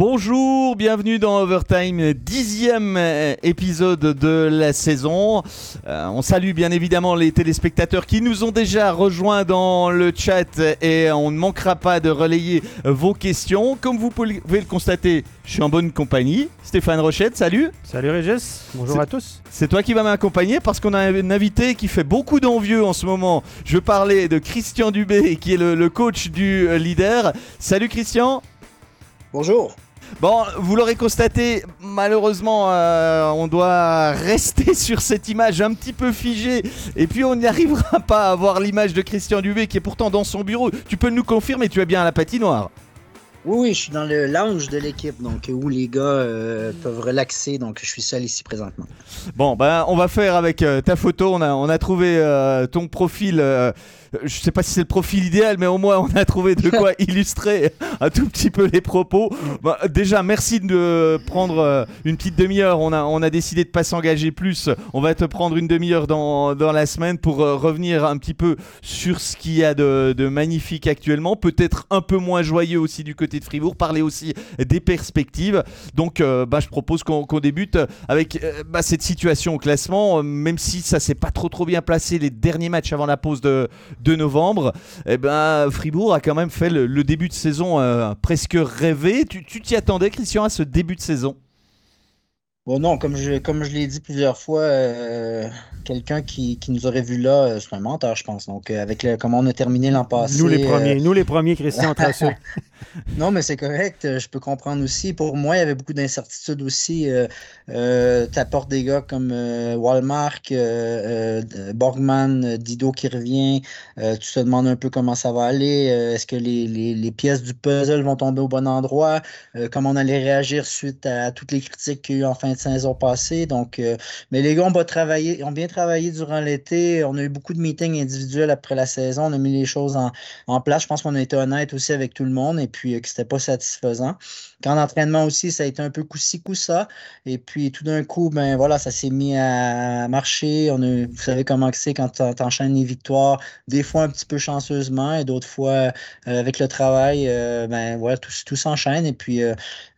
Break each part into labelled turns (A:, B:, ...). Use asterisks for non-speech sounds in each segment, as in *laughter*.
A: Bonjour, bienvenue dans Overtime, dixième euh, épisode de la saison. Euh, on salue bien évidemment les téléspectateurs qui nous ont déjà rejoints dans le chat et on ne manquera pas de relayer vos questions. Comme vous pouvez le constater, je suis en bonne compagnie. Stéphane Rochette, salut.
B: Salut Régis, bonjour à tous.
A: C'est toi qui vas m'accompagner parce qu'on a un invité qui fait beaucoup d'envieux en ce moment. Je parlais de Christian Dubé qui est le, le coach du leader. Salut Christian.
C: Bonjour.
A: Bon, vous l'aurez constaté, malheureusement, euh, on doit rester *laughs* sur cette image un petit peu figée. Et puis, on n'y arrivera *laughs* pas à avoir l'image de Christian Dubé qui est pourtant dans son bureau. Tu peux nous confirmer, tu es bien à la patinoire
C: oui, oui, je suis dans le lounge de l'équipe, donc où les gars euh, peuvent relaxer. Donc, je suis seul ici présentement.
A: Bon, ben, on va faire avec euh, ta photo. On a, on a trouvé ton profil je sais pas si c'est le profil idéal, mais au moins on a trouvé de quoi *laughs* illustrer un tout petit peu les propos. Bah, déjà, merci de prendre euh, une petite demi-heure. On a, on a décidé de pas s'engager plus. On va te prendre une demi-heure dans, dans, la semaine pour euh, revenir un petit peu sur ce qu'il y a de, de magnifique actuellement. Peut-être un peu moins joyeux aussi du côté de Fribourg. Parler aussi des perspectives. Donc, euh, bah, je propose qu'on débute avec bah, cette situation au classement. Même si ça s'est pas trop trop bien placé les derniers matchs avant la pause de, de novembre, eh ben, Fribourg a quand même fait le, début de saison euh, presque rêvé. Tu t'y attendais, Christian, à ce début de saison?
C: Bon, non, comme je, comme je l'ai dit plusieurs fois, euh, quelqu'un qui, nous aurait vu là, euh, c'est un menteur, je pense. Donc, avec le, comment on a terminé l'an passé.
B: Nous les premiers, nous les premiers, Christian *laughs*
C: non, mais c'est correct. Euh, je peux comprendre aussi. Pour moi, il y avait beaucoup d'incertitudes aussi. Euh, euh tu apportes des gars comme euh, Walmart, Borgman, Dido qui revient. tu te demandes un peu comment ça va aller. Est-ce que les, les, pièces du puzzle vont tomber au bon endroit? comment on allait réagir suite à toutes les critiques qu'il y a eu en fin de saison passée. Donc, mais les gars ont, travailler, ont bien travaillé durant l'été. On a eu beaucoup de meetings individuels après la saison. On a mis les choses en, place. Je pense qu'on a été honnête aussi avec tout le monde. Et puis euh, que c'était pas satisfaisant. Quand l'entraînement aussi, ça a été un peu coup-ci, coup-ça. Et puis tout d'un coup, ben voilà, ça s'est mis à marcher. On vous savez comment c'est quand tu enchaînes les victoires, des fois un petit peu chanceusement et d'autres fois euh, avec le travail, euh, ben voilà, tout, tout s'enchaîne. Et puis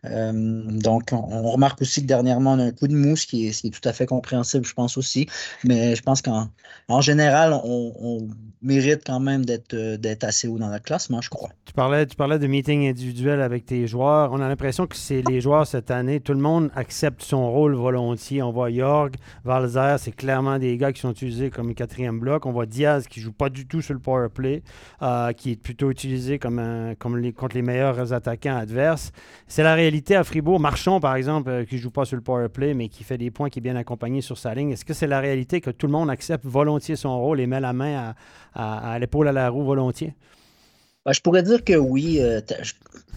C: donc, on, remarque aussi que dernièrement, on a un coup de mousse qui est, tout à fait compréhensible, je pense aussi. Mais je pense qu'en en général, on, mérite quand même d'être assez haut dans la classement, je crois.
B: Tu parlais, tu parlais de meeting individuel avec tes joueurs. On a l'impression que c'est les joueurs cette année. Tout le monde accepte son rôle volontiers. On voit Jorg, Valzer, c'est clairement des gars qui sont utilisés comme quatrième bloc. On voit Diaz qui joue pas du tout sur le power play, euh, qui est plutôt utilisé comme, comme contre les meilleurs attaquants adverses. C'est la réalité à Fribourg. Marchand, par exemple, euh, qui joue pas sur le power play, mais qui fait des points, qui est bien accompagné sur sa ligne. Est-ce que c'est la réalité que tout le monde accepte volontiers son rôle et met la main à l'épaule à la roue volontiers?
C: Ben, je pourrais dire que oui. Euh,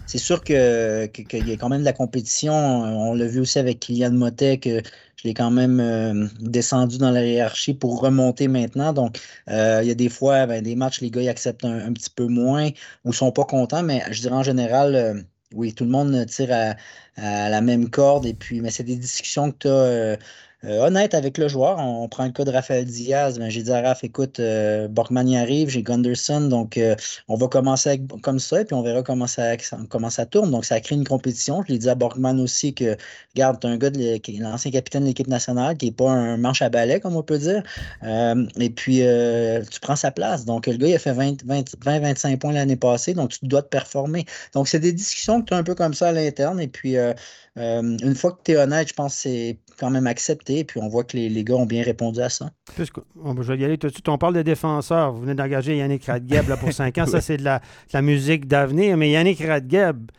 C: c'est sûr qu'il y a quand même de la compétition. On l'a vu aussi avec Kylian Motet que je l'ai quand même euh, descendu dans la hiérarchie pour remonter maintenant. Donc, euh, il y a des fois, ben, des matchs, les gars ils acceptent un, petit peu moins ou sont pas contents, mais je dirais en général, oui, tout le monde tire à, la même corde. Et puis, mais c'est des discussions que tu as euh, honnête avec le joueur. On, prend le cas de Raphaël Diaz. Ben, j'ai dit à Raph, écoute, euh, Borgman y arrive, j'ai Gunderson, donc euh, on va commencer comme ça, et puis on verra comment ça, comment ça tourne. Donc ça crée une compétition. Je l'ai dit à Borgman aussi que, regarde, tu un gars de l'ancien capitaine de l'équipe nationale, qui n'est pas un manche à balai, comme on peut dire. et puis tu prends sa place. Donc le gars, il a fait 20-25 points l'année passée, donc tu dois te performer. Donc c'est des discussions que tu as un peu comme ça à l'interne, et puis euh, une fois que tu es honnête, je pense que c'est quand même accepté. Puis on voit que les, les, gars ont bien répondu à ça.
B: Puisque, je vais y aller tout de suite. On parle de défenseurs. Vous venez d'engager Yannick Radgeb là, pour *laughs* 5 ans. Ça, c'est de la, la musique d'avenir. Mais Yannick Radgeb,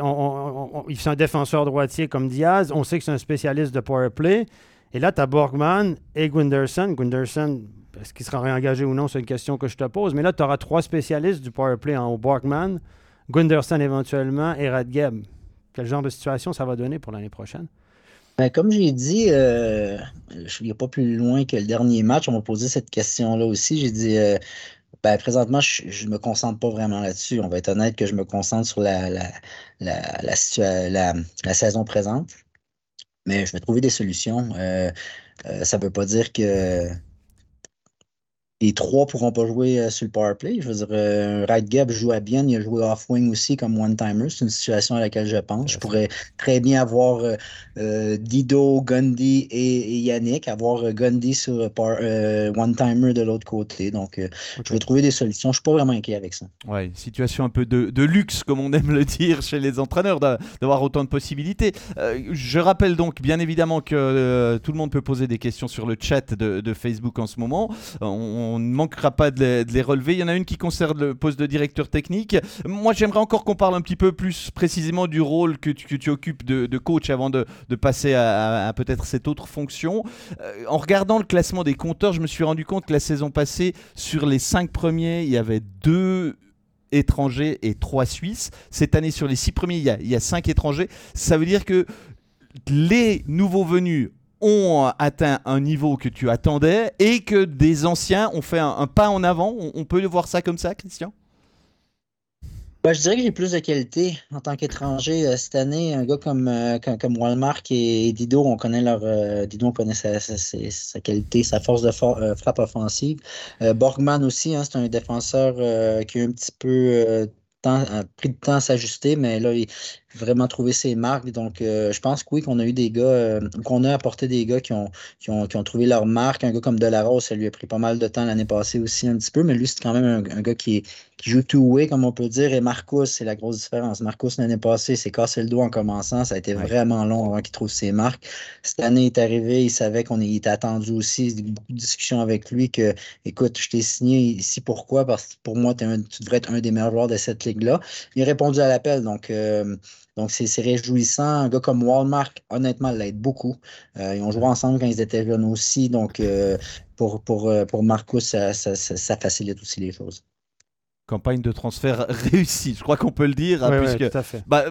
B: on, il est un défenseur droitier comme Diaz. On sait que c'est un spécialiste de power play. Et là, tu as Borgman et Gunderson. Gunderson, est-ce qu'il sera réengagé ou non? C'est une question que je te pose. Mais là, tu auras trois spécialistes du power play en haut. Borgman, Gunderson éventuellement et Radgeb. Quel genre de situation ça va donner pour l'année prochaine?
C: Ben, comme j'ai dit, euh, je ne pas plus loin que le dernier match. On m'a posé cette question-là aussi. J'ai dit, euh, ben, présentement, je ne me concentre pas vraiment là-dessus. On va être honnête que je me concentre sur la, la, la, saison présente. Mais je vais trouver des solutions. Euh, ça ne veut pas dire que les trois pourront pas jouer euh, sur le power play. Je veux dire, euh, Gab joue à bien, il a joué off-wing aussi comme one-timer. C'est une situation à laquelle je pense. Je pourrais très bien avoir euh, Dido, Gundy et, Yannick, avoir Gundy sur one-timer de l'autre côté. Donc, je vais trouver des solutions. Je suis pas vraiment inquiet avec ça.
A: Ouais, situation un peu de, luxe, comme on aime le dire chez les entraîneurs, d'avoir autant de possibilités. je rappelle donc, bien évidemment, que tout le monde peut poser des questions sur le chat de, de Facebook en ce moment. On, on ne manquera pas de les, relever. Il y en a une qui concerne le poste de directeur technique. Moi, j'aimerais encore qu'on parle un petit peu plus précisément du rôle que tu, occupes de, coach avant de, passer à, peut-être cette autre fonction. Euh, en regardant le classement des compteurs, je me suis rendu compte que la saison passée, sur les cinq premiers, il y avait deux étrangers et trois Suisses. Cette année, sur les six premiers, il y il y a cinq étrangers. Ça veut dire que les nouveaux venus ont atteint un niveau que tu attendais et que des anciens ont fait un, pas en avant. On, peut le voir ça comme ça, Christian?
C: Bah, je dirais que j'ai plus de qualité en tant qu'étranger euh, cette année. Un gars comme, euh, comme, Walmart et, Dido, on connaît leur euh, on connaît sa, qualité, sa force de frappe offensive. Borgman aussi, hein, c'est un défenseur qui a un petit peu pris de temps à s'ajuster, mais là, il, vraiment trouver ses marques. Donc, euh, je pense que oui, qu'on a eu des gars, euh, qu'on a apporté des gars qui ont, qui ont, trouvé leur marque. Un gars comme Delarose, ça lui a pris pas mal de temps l'année passée aussi un petit peu, mais lui, c'est quand même un, gars qui, qui joue two-way, comme on peut dire. Et Marcus, c'est la grosse différence. Marcus, l'année passée, s'est cassé le dos en commençant. Ça a été vraiment long avant qu'il trouve ses marques. Cette année, il est arrivé, il savait qu'on était attendu aussi. Il y a beaucoup de discussions avec lui que, écoute, je t'ai signé ici pourquoi? Parce que pour moi, tu devrais être un des meilleurs joueurs de cette ligue-là. Il a répondu à l'appel. Donc, euh, donc, c'est réjouissant. Un gars comme Walmart, honnêtement, l'aide beaucoup. Euh, ils ont joué ensemble quand ils étaient jeunes aussi. Donc, euh, euh, pour Marcus, ça, facilite aussi les choses
A: campagne de transfert *laughs* réussie, je crois qu'on peut le dire.
B: Hein, puisque, tout à fait.
A: Bah,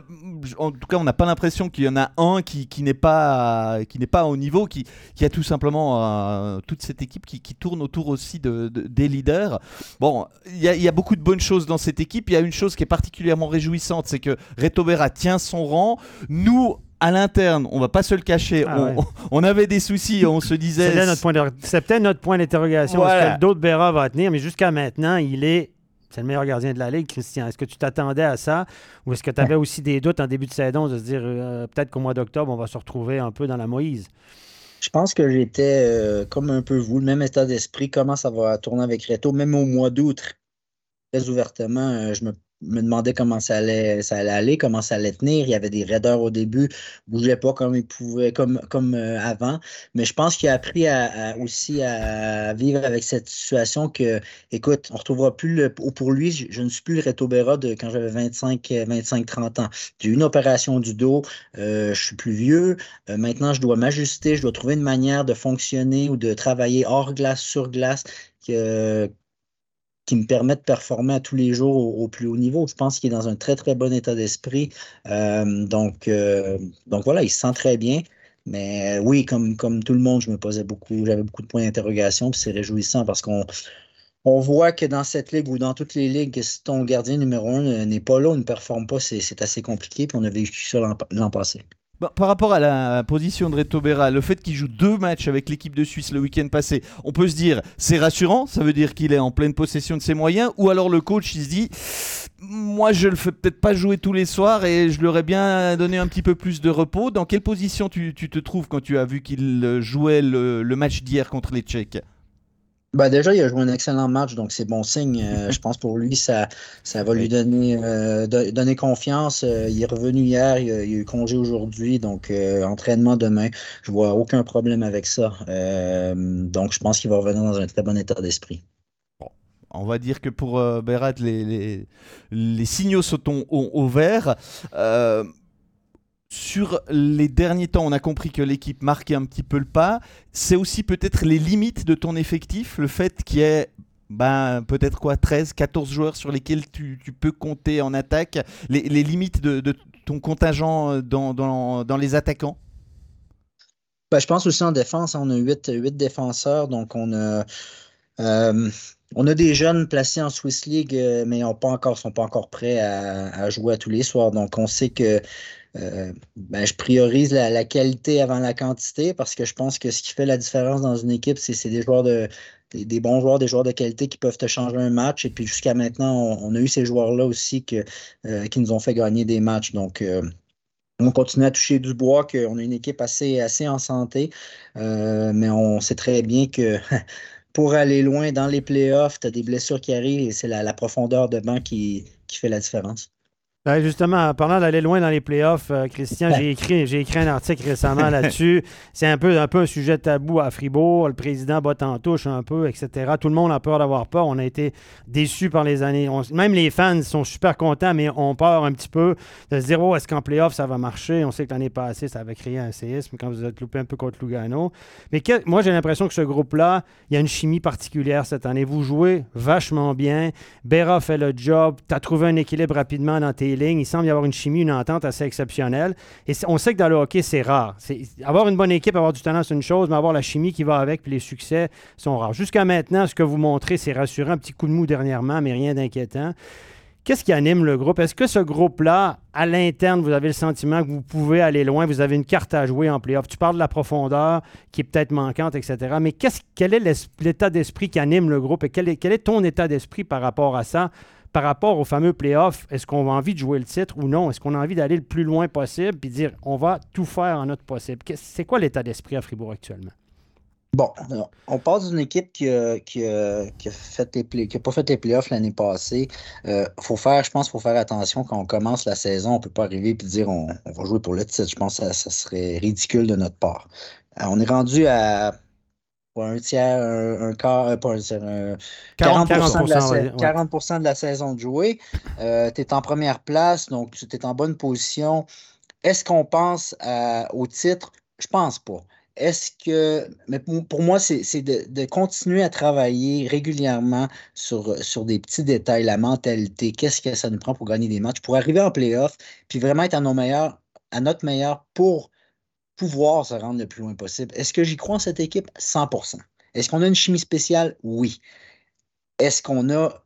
A: en tout cas, on n'a pas l'impression qu'il y en a un qui, qui n'est pas, qui pas au niveau, qui, qui a tout simplement euh, toute cette équipe qui, qui, tourne autour aussi de, des leaders. Bon, il y, y, a beaucoup de bonnes choses dans cette équipe. Il y a une chose qui est particulièrement réjouissante, c'est que Reto Berra tient son rang. Nous, à l'interne, on va pas se le cacher, ah on, *laughs* avait des soucis, on se disait.
B: C'est peut-être notre point d'interrogation. Est-ce que d'autres Berra va tenir? Mais jusqu'à maintenant, il est c'est le meilleur gardien de la Ligue, Christian. Est-ce que tu t'attendais à ça? Ou est-ce que tu avais aussi des doutes en début de saison de se dire euh, peut-être qu'au mois d'octobre, on va se retrouver un peu dans la Moïse?
C: Je pense que j'étais euh, comme un peu vous, le même état d'esprit, comment ça va tourner avec Reto, même au mois d'août, très ouvertement, euh, je me me demandais comment ça allait, ça allait aller, comment ça allait tenir. Il y avait des raideurs au début, ne bougeait pas comme il pouvait, comme, comme euh, avant. Mais je pense qu'il a appris à, aussi à vivre avec cette situation que, écoute, on ne retrouvera plus le, pour lui, je, ne suis plus le Reto de quand j'avais 25, 25, 30 ans. J'ai eu une opération du dos, euh, je suis plus vieux. Euh, maintenant, je dois m'ajuster, je dois trouver une manière de fonctionner ou de travailler hors glace, sur glace que, qui me permet de performer à tous les jours au, plus haut niveau. Je pense qu'il est dans un très, très bon état d'esprit. Euh, donc, euh, donc voilà, il se sent très bien. Mais euh, oui, comme, comme tout le monde, je me posais beaucoup, j'avais beaucoup de points d'interrogation, puis c'est réjouissant parce qu'on on voit que dans cette ligue ou dans toutes les ligues, si ton gardien numéro un n'est pas là ou ne performe pas, c'est assez compliqué, puis on a vécu ça l'an passé.
A: Bah, par rapport à la position de Reto Berra, le fait qu'il joue deux matchs avec l'équipe de Suisse le week-end passé, on peut se dire c'est rassurant, ça veut dire qu'il est en pleine possession de ses moyens, ou alors le coach il se dit moi je le fais peut-être pas jouer tous les soirs et je leur ai bien donné un petit peu plus de repos. Dans quelle position tu, te trouves quand tu as vu qu'il jouait le match d'hier contre les Tchèques?
C: Ben déjà, il a joué un excellent match, donc c'est bon signe. Euh, je pense pour lui, ça, ça va lui donner, euh, donner confiance. Euh, il est revenu hier, il a, eu congé aujourd'hui, donc entraînement demain. Je vois aucun problème avec ça. donc je pense qu'il va revenir dans un très bon état d'esprit.
A: On va dire que pour Berat, les, les, signaux sont au, au vert sur les derniers temps, on a compris que l'équipe marquait un petit peu le pas. C'est aussi peut-être les limites de ton effectif, le fait qu'il y ait ben, peut-être quoi, 13, 14 joueurs sur lesquels tu, peux compter en attaque, les, limites de, ton contingent euh, dans, les attaquants?
C: Ben, Je pense aussi en défense, on a 8, 8 défenseurs, donc on a... Euh, on a des jeunes placés en Swiss League, mais ils ne sont pas encore prêts à, jouer à tous les soirs. Donc, on sait que ben, je priorise la, qualité avant la quantité parce que je pense que ce qui fait la différence dans une équipe, c'est des joueurs de, des, bons joueurs, des joueurs de qualité qui peuvent te changer un match. Et puis jusqu'à maintenant, on, a eu ces joueurs-là aussi euh, qui nous ont fait gagner des matchs. Donc, euh, on continue à toucher du bois, qu'on a une équipe assez, assez en santé, euh, mais on sait très bien que *laughs* pour aller loin dans les playoffs, tu as des blessures qui arrivent et c'est la, profondeur de banc qui, qui fait la différence.
B: Ben justement, en parlant d'aller loin dans les playoffs, euh, Christian, j'ai écrit, j'ai écrit un article récemment là-dessus. *laughs* C'est un peu, un peu un sujet tabou à Fribourg. Le président botte en touche un peu, etc. Tout le monde a peur d'avoir peur. On a été déçus par les années. même les fans sont super contents, mais ont peur un petit peu de se dire oh, est-ce qu'en playoff ça va marcher? On sait que l'année passée, ça avait créé un séisme quand vous êtes loupé un peu contre Lugano. Mais moi, j'ai l'impression que ce groupe-là, il y a une chimie particulière cette année. Vous jouez vachement bien. Béra fait le job. Tu as trouvé un équilibre rapidement dans tes Il semble y avoir une chimie, une entente assez exceptionnelle. Et on sait que dans le hockey, c'est rare. Avoir une bonne équipe, avoir du talent, c'est une chose, mais avoir la chimie qui va avec, puis les succès sont rares. Jusqu'à maintenant, ce que vous montrez, c'est rassurant. Un petit coup de mou dernièrement, mais rien d'inquiétant. Qu'est-ce qui anime le groupe? Est-ce que ce groupe-là, à l'interne, vous avez le sentiment que vous pouvez aller loin, vous avez une carte à jouer en playoff? Tu parles de la profondeur qui est peut-être manquante, etc. Mais quel est l'état d'esprit qui anime le groupe et quel est ton état d'esprit par rapport à ça? Par rapport au fameux playoff, est-ce qu'on a envie de jouer le titre ou non? Est-ce qu'on a envie d'aller le plus loin possible puis dire on va tout faire en notre possible? C'est quoi l'état d'esprit à Fribourg actuellement?
C: Bon, on passe d'une équipe qui n'a qui les qui pas fait les playoffs l'année passée. Euh, faut faire, je pense faut faire attention quand on commence la saison. On peut pas arriver et dire on, va jouer pour le titre. Je pense que ça, serait ridicule de notre part. Euh, on est rendu à un tiers, un, quart, euh, pas un tiers, 40%, de la, saison de jouer. Euh, tu es en première place, donc tu es en bonne position. Est-ce qu'on pense au titre? Je pense pas. Est-ce que, mais pour moi, c'est de, continuer à travailler régulièrement sur, sur des petits détails, la mentalité, qu'est-ce que ça nous prend pour gagner des matchs, pour arriver en playoff, puis vraiment être à, nos meilleurs, à notre meilleur pour pouvoir se rendre le plus loin possible. Est-ce que j'y crois en cette équipe? 100% Est-ce qu'on a une chimie spéciale? Oui. Est-ce qu'on a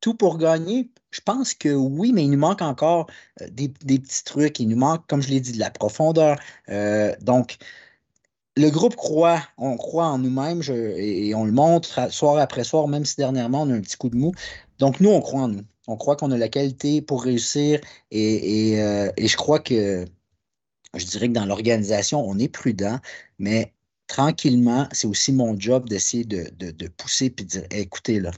C: tout pour gagner? Je pense que oui, mais il nous manque encore euh, des, petits trucs. Il nous manque, comme je l'ai dit, de la profondeur. Euh, donc, le groupe croit, on croit en nous-mêmes et, on le montre soir après soir, même si dernièrement on a un petit coup de mou. Donc, nous, on croit en nous. On croit qu'on a la qualité pour réussir et, euh, je crois que je dirais que dans l'organisation, on est prudent, mais tranquillement, c'est aussi mon job d'essayer de, pousser et de dire écoutez, là,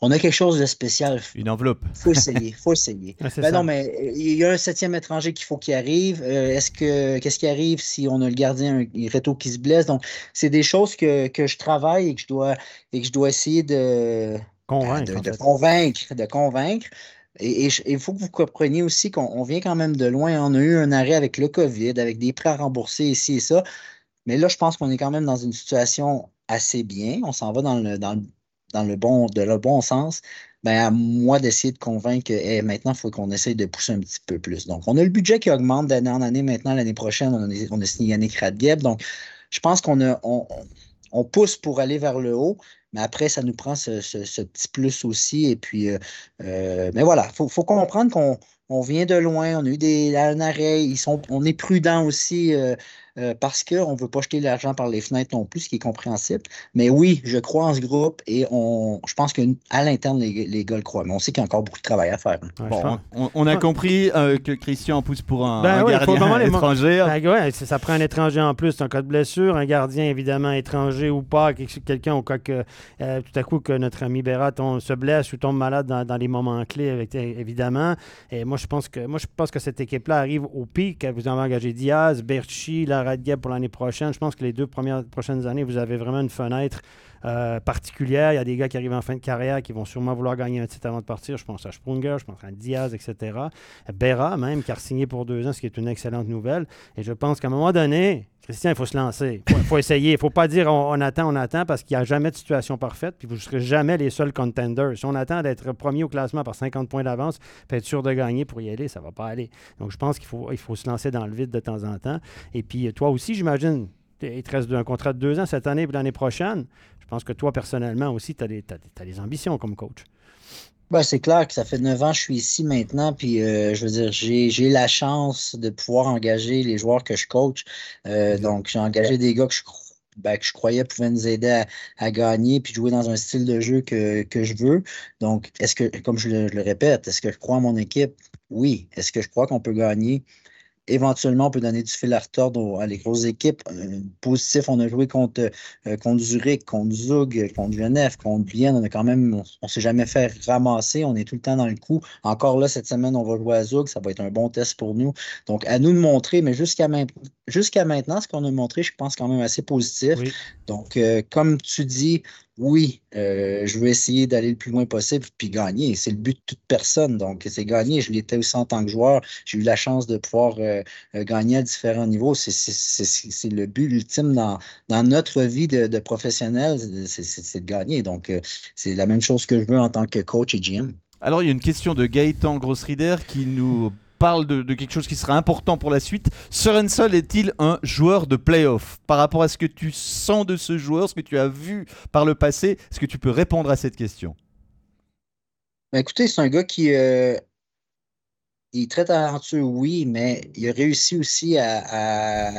C: on a quelque chose de spécial.
A: Une enveloppe.
C: Il faut essayer, il faut essayer. *laughs* ben non, mais euh, il y a un septième étranger qu'il faut qu'il arrive. Euh, est-ce que qu'est-ce qui arrive si on a le gardien un réto qui se blesse? Donc, c'est des choses que, je travaille et que je dois et que je dois essayer de,
B: convaincre.
C: de convaincre, de convaincre. Et il faut que vous compreniez aussi qu'on vient quand même de loin. On a eu un arrêt avec le COVID, avec des prêts à rembourser ici et ça. Mais là, je pense qu'on est quand même dans une situation assez bien. On s'en va dans le, dans, le bon, de le bon sens. Ben, à moi d'essayer de convaincre que maintenant, il faut qu'on essaye de pousser un petit peu plus. Donc, on a le budget qui augmente d'année en année. Maintenant, l'année prochaine, on a, on a signé Yannick Radgeb. Donc, je pense qu'on a, on pousse pour aller vers le haut. Mais après, ça nous prend ce, petit plus aussi. Et puis, euh, euh, mais voilà, il faut, comprendre qu'on on vient de loin, on a eu des, un arrêt, ils sont, on est prudent aussi. Euh, euh, parce qu'on ne veut pas jeter l'argent par les fenêtres non plus, ce qui est compréhensible. Mais oui, je crois en ce groupe et on, je pense qu'à l'interne, les, gars le croient. Mais on sait qu'il y a encore beaucoup de travail à faire.
A: bon, on, a compris euh, que Christian pousse pour un, ben gardien étranger.
B: Ben ça prend un étranger en plus en cas de blessure, un gardien évidemment étranger ou pas, quelqu'un au cas que euh, tout à coup que notre ami Bérat se blesse ou tombe malade dans, les moments clés, avec, évidemment. Et moi, je pense que moi je pense que cette équipe-là arrive au pic. Vous avez engagé Diaz, Berchi, la Red pour l'année prochaine. Je pense que les deux premières prochaines années, vous avez vraiment une fenêtre euh, particulière. Il y a des gars qui arrivent en fin de carrière qui vont sûrement vouloir gagner un titre avant de partir. Je pense à Sprunger, je pense à Diaz, etc. Berra, même, qui a signé pour deux ans, ce qui est une excellente nouvelle. Et je pense qu'à un moment donné, Christian, il faut se lancer. Il faut, essayer. Il ne faut pas dire on, attend, on attend, parce qu'il n'y a jamais de situation parfaite, puis vous ne serez jamais les seuls contenders. Si on attend d'être premier au classement par 50 points d'avance, puis être sûr de gagner pour y aller, ça ne va pas aller. Donc, je pense qu'il faut, faut se lancer dans le vide de temps en temps. Et puis, toi aussi, j'imagine, il te reste un contrat de deux ans cette année et l'année prochaine. Je pense que toi, personnellement aussi, tu as, des ambitions comme coach.
C: Ben, c'est clair que ça fait neuf ans que je suis ici maintenant, puis euh, je veux dire, j'ai la chance de pouvoir engager les joueurs que je coach. Euh, donc, j'ai engagé des gars que je, ben, que je croyais pouvaient nous aider à, gagner puis jouer dans un style de jeu que, je veux. Donc, est-ce que, comme je le répète, est-ce que je crois en mon équipe? Oui. Est-ce que je crois qu'on peut gagner? Éventuellement, on peut donner du fil à retordre à les grosses équipes. Euh, positif, on a joué contre, euh, contre Zurich, contre Zug, contre Genève, contre Vienne. On a quand même, on, ne s'est jamais fait ramasser. On est tout le temps dans le coup. Encore là, cette semaine, on va jouer à Zug. Ça va être un bon test pour nous. Donc, à nous de montrer, mais jusqu'à maintenant, ce qu'on a montré, je pense quand même assez positif. Donc, euh, comme tu dis, oui, euh, je veux essayer d'aller le plus loin possible puis gagner. C'est le but de toute personne. Donc, c'est gagner. Je l'étais aussi en tant que joueur. J'ai eu la chance de pouvoir euh, euh, gagner à différents niveaux. C'est le but ultime dans, notre vie de, de professionnel, c'est de gagner. Donc, c'est la même chose que je veux en tant que coach et GM.
A: Alors, il y a une question de Gaëtan Grossrider qui nous parle de, quelque chose qui sera important pour la suite. Sorensen est-il un joueur de playoff? Par rapport à ce que tu sens de ce joueur, ce que tu as vu par le passé, est-ce que tu peux répondre à cette question?
C: Ben, Écoutez, c'est un gars qui euh, est très talentueux, oui, mais il a réussi aussi à,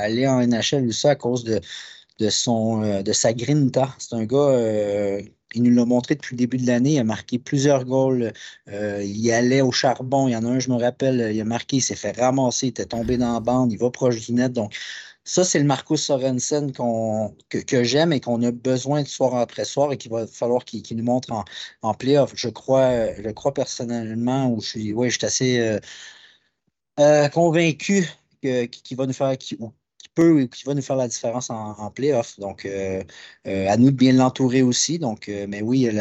C: aller en NHL aussi à cause de, de, son, euh, de sa grinta. C'est un gars euh, il nous l'a montré depuis le début de l'année. Il a marqué plusieurs goals. Euh, il allait au charbon. Il y en a un, je me rappelle, il a marqué, il s'est fait ramasser, il était tombé dans la bande, il va proche du net. Donc, ça, c'est le Marcus Sorensen que, j'aime et qu'on a besoin de soir après soir et qu'il va falloir qu'il nous montre en, en playoff. Je crois, je crois personnellement, ou je suis, ouais, je suis assez euh, euh, convaincu qu'il va nous faire, peut qui va nous faire la différence en, en playoff. Donc, euh, euh, à nous de bien l'entourer aussi. Donc, euh, mais oui, il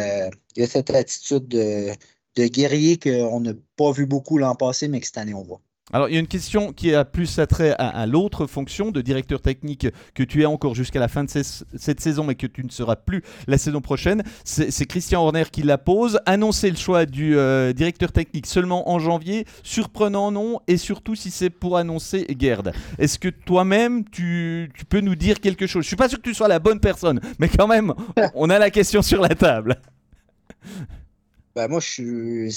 C: y, a cette attitude de, de guerrier qu'on n'a pas vu beaucoup l'an passé, mais que cette année, on voit.
A: Alors, il y a une question qui a plus attrait à, l'autre fonction de directeur technique que tu es encore jusqu'à la fin de cette saison, mais que tu ne seras plus la saison prochaine. C'est Christian Horner qui la pose. Annoncer le choix du euh, directeur technique seulement en janvier, surprenant non, et surtout si c'est pour annoncer Gerd. Est-ce que toi-même, tu, peux nous dire quelque chose? Je suis pas sûr que tu sois la bonne personne, mais quand même, *laughs* on a la question sur la table.
C: Ben moi, je suis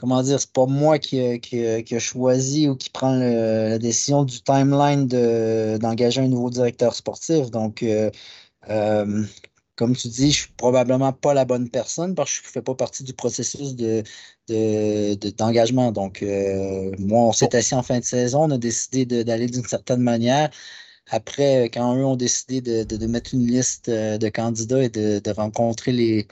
C: comment dire, c'est pas moi qui, qui, a choisi ou qui prend la décision du timeline d'engager un nouveau directeur sportif. Donc, euh, euh, comme tu dis, je suis probablement pas la bonne personne parce que je fais pas partie du processus de, d'engagement. Donc, euh, moi, on s'est assis en fin de saison, on a décidé d'aller d'une certaine manière. Après, quand eux ont décidé de, mettre une liste de candidats et de rencontrer les,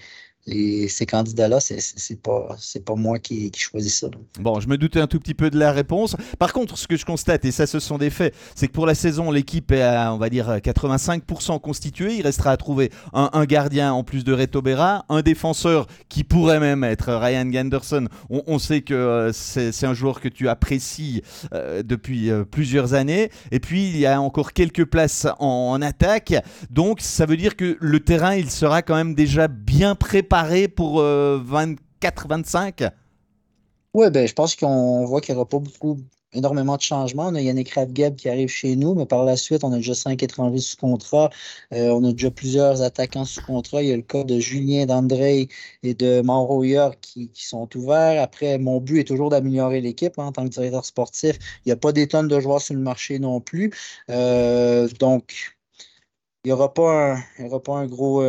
C: et ces candidats-là, c'est pas, pas moi qui, choisis ça.
A: Bon, je me doutais un tout petit peu de la réponse. Par contre, ce que je constate, et ça, ce sont des faits, c'est que pour la saison, l'équipe est à, on va dire, 85% constituée. Il restera à trouver un, gardien en plus de Reto Berra, un défenseur qui pourrait même être Ryan Ganderson. On, sait que euh, c'est un joueur que tu apprécies euh, depuis euh, plusieurs années. Et puis, il y a encore quelques places en attaque. Donc, ça veut dire que le terrain, il sera quand même déjà bien préparé pour 24-25? Euh,
C: oui, ben, je pense qu'on voit qu'il n'y aura pas beaucoup, énormément de changements. On a Yannick Radgeb qui arrive chez nous, mais par la suite, on a déjà cinq étrangers sous contrat. Euh, on a déjà plusieurs attaquants sous contrat. Il y a le cas de Julien, d'André et de Mauro qui, qui, sont ouverts. Après, mon but est toujours d'améliorer l'équipe hein, en tant que directeur sportif. Il n'y a pas des tonnes de joueurs sur le marché non plus. Euh, donc, il n'y aura, aura pas un gros.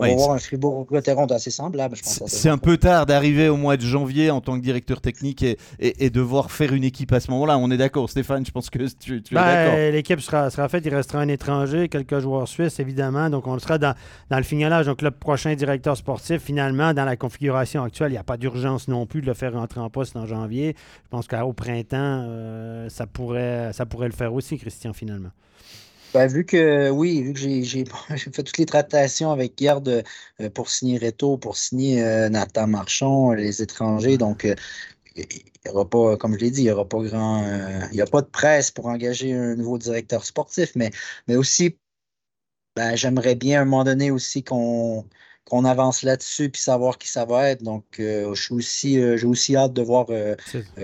C: On va voir un Fribourg-Gotteron assez semblable, je pense.
A: C'est un peu tard d'arriver au mois de janvier en tant que directeur technique et, et, devoir faire une équipe à ce moment-là. On est d'accord, Stéphane, je pense que tu, es ben, d'accord.
B: L'équipe sera, sera faite, il restera un étranger, quelques joueurs suisses, évidemment. Donc, on sera dans, dans le finalage. Donc, le prochain directeur sportif, finalement, dans la configuration actuelle, il n'y a pas d'urgence non plus de le faire rentrer en poste en janvier. Je pense qu'au printemps, euh, ça, pourrait, ça pourrait le faire aussi, Christian, finalement.
C: Ben, vu que oui, vu que *laughs* j'ai fait toutes les tractations avec Garde euh, pour signer Reto, pour signer euh, Nathan Marchand, les étrangers, donc euh, il n'y aura pas, comme je l'ai dit, il n'y aura pas grand. il n'y a pas de presse pour engager un nouveau directeur sportif, mais, mais aussi ben, j'aimerais bien à un moment donné aussi qu'on qu'on avance là-dessus puis savoir qui ça va être. Donc, je suis aussi, j'ai aussi hâte de voir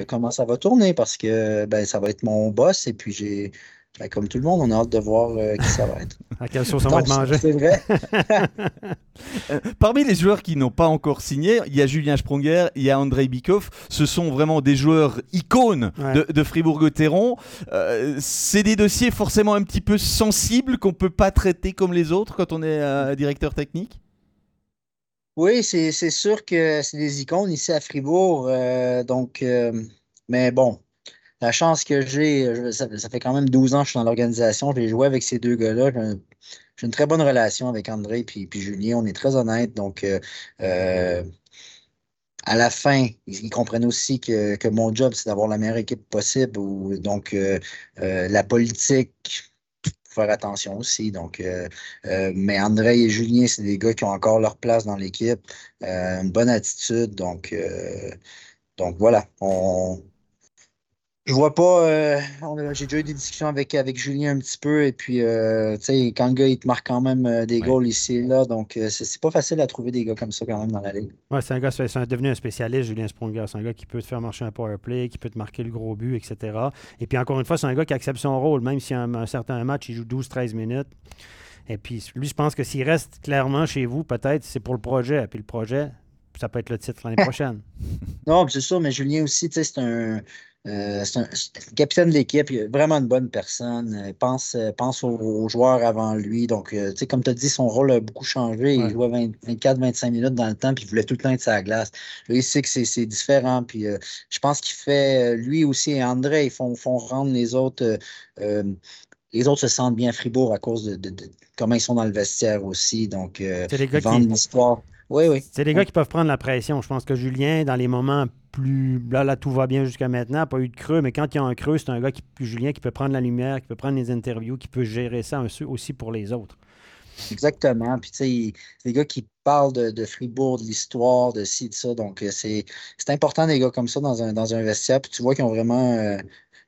C: comment ça va tourner parce que ben, ça va être mon boss et puis j'ai Ben, comme tout le monde, on a hâte de voir euh, qui ça va être.
B: à quelle sauce on va manger.
C: C'est vrai. *laughs*
A: Parmi les joueurs qui n'ont pas encore signé, il y a Julien Sprunger, il y a Andrei Bikov. Ce sont vraiment des joueurs icônes
B: Ouais.
A: de, de Fribourg-Gotteron. Euh, c'est des dossiers forcément un petit peu sensibles qu'on peut pas traiter comme les autres quand on est euh, directeur technique?
C: Oui, c'est sûr que c'est des icônes ici à Fribourg. euh, donc, mais bon, la chance que j'ai, ça, fait quand même 12 ans que je suis dans l'organisation. J'ai joué avec ces deux gars-là. J'ai un- j'ai une très bonne relation avec André puis, Julien. On est très honnêtes. Donc, euh, euh, à la fin, ils, comprennent aussi que, que mon job, c'est d'avoir la meilleure équipe possible. Donc, euh, euh, la politique, faire attention aussi. Donc, euh, mais André et Julien, c'est des gars qui ont encore leur place dans l'équipe, une bonne attitude. Donc, donc voilà. Je vois pas. euh, J'ai déjà eu des discussions avec, avec Julien un petit peu. Et puis, euh, tu sais, quand le gars, il te marque quand même euh, des
A: Ouais.
C: goals ici et là. Donc, c'est pas facile à trouver des gars comme ça quand même dans la ligue.
B: Ouais, c'est un gars, c'est devenu un spécialiste, Julien Sprunger. C'est un gars qui peut te faire marcher un power play, qui peut te marquer le gros but, etc. Et puis encore une fois, c'est un gars qui accepte son rôle, même si un, un certain match, il joue 12-13 minutes. Et puis lui, je pense que s'il reste clairement chez vous, peut-être, c'est pour le projet. Puis le projet, ça peut être le titre l'année *laughs* prochaine.
C: Non, c'est sûr, mais Julien aussi, tu sais, c'est un, euh, c'est un, capitaine de l'équipe, vraiment une bonne personne. Euh, Il pense, euh, pense aux, aux joueurs avant lui. Donc, euh, tu sais, comme tu as dit, son rôle a beaucoup changé.
B: Ouais.
C: Il jouait 24-25 minutes dans le temps, puis il voulait tout le temps être la glace. Là, il sait que c'est différent. Puis euh, je pense qu'il fait, lui aussi et André, ils font, font rendre les autres. les autres se sentent bien à Fribourg à cause de, de- de comment ils sont dans le vestiaire aussi. Donc, euh,
B: C'est les gars
C: ils vendent
B: qui-
C: l'histoire. Oui, oui.
B: C'est des gars qui peuvent prendre la pression. Je pense que Julien, dans les moments plus. Là, là tout va bien jusqu'à maintenant, pas eu de creux, mais quand il y a un creux, c'est un gars qui, Julien, qui peut prendre la lumière, qui peut prendre les interviews, qui peut gérer ça aussi- aussi pour les autres.
C: Exactement. Puis, tu sais, des gars qui parlent de, de Fribourg, de l'histoire, de ci, de ça. Donc, euh, c'est c'est important, des gars comme ça, dans un, dans un vestiaire. Puis, tu vois qu'ils ont vraiment, euh,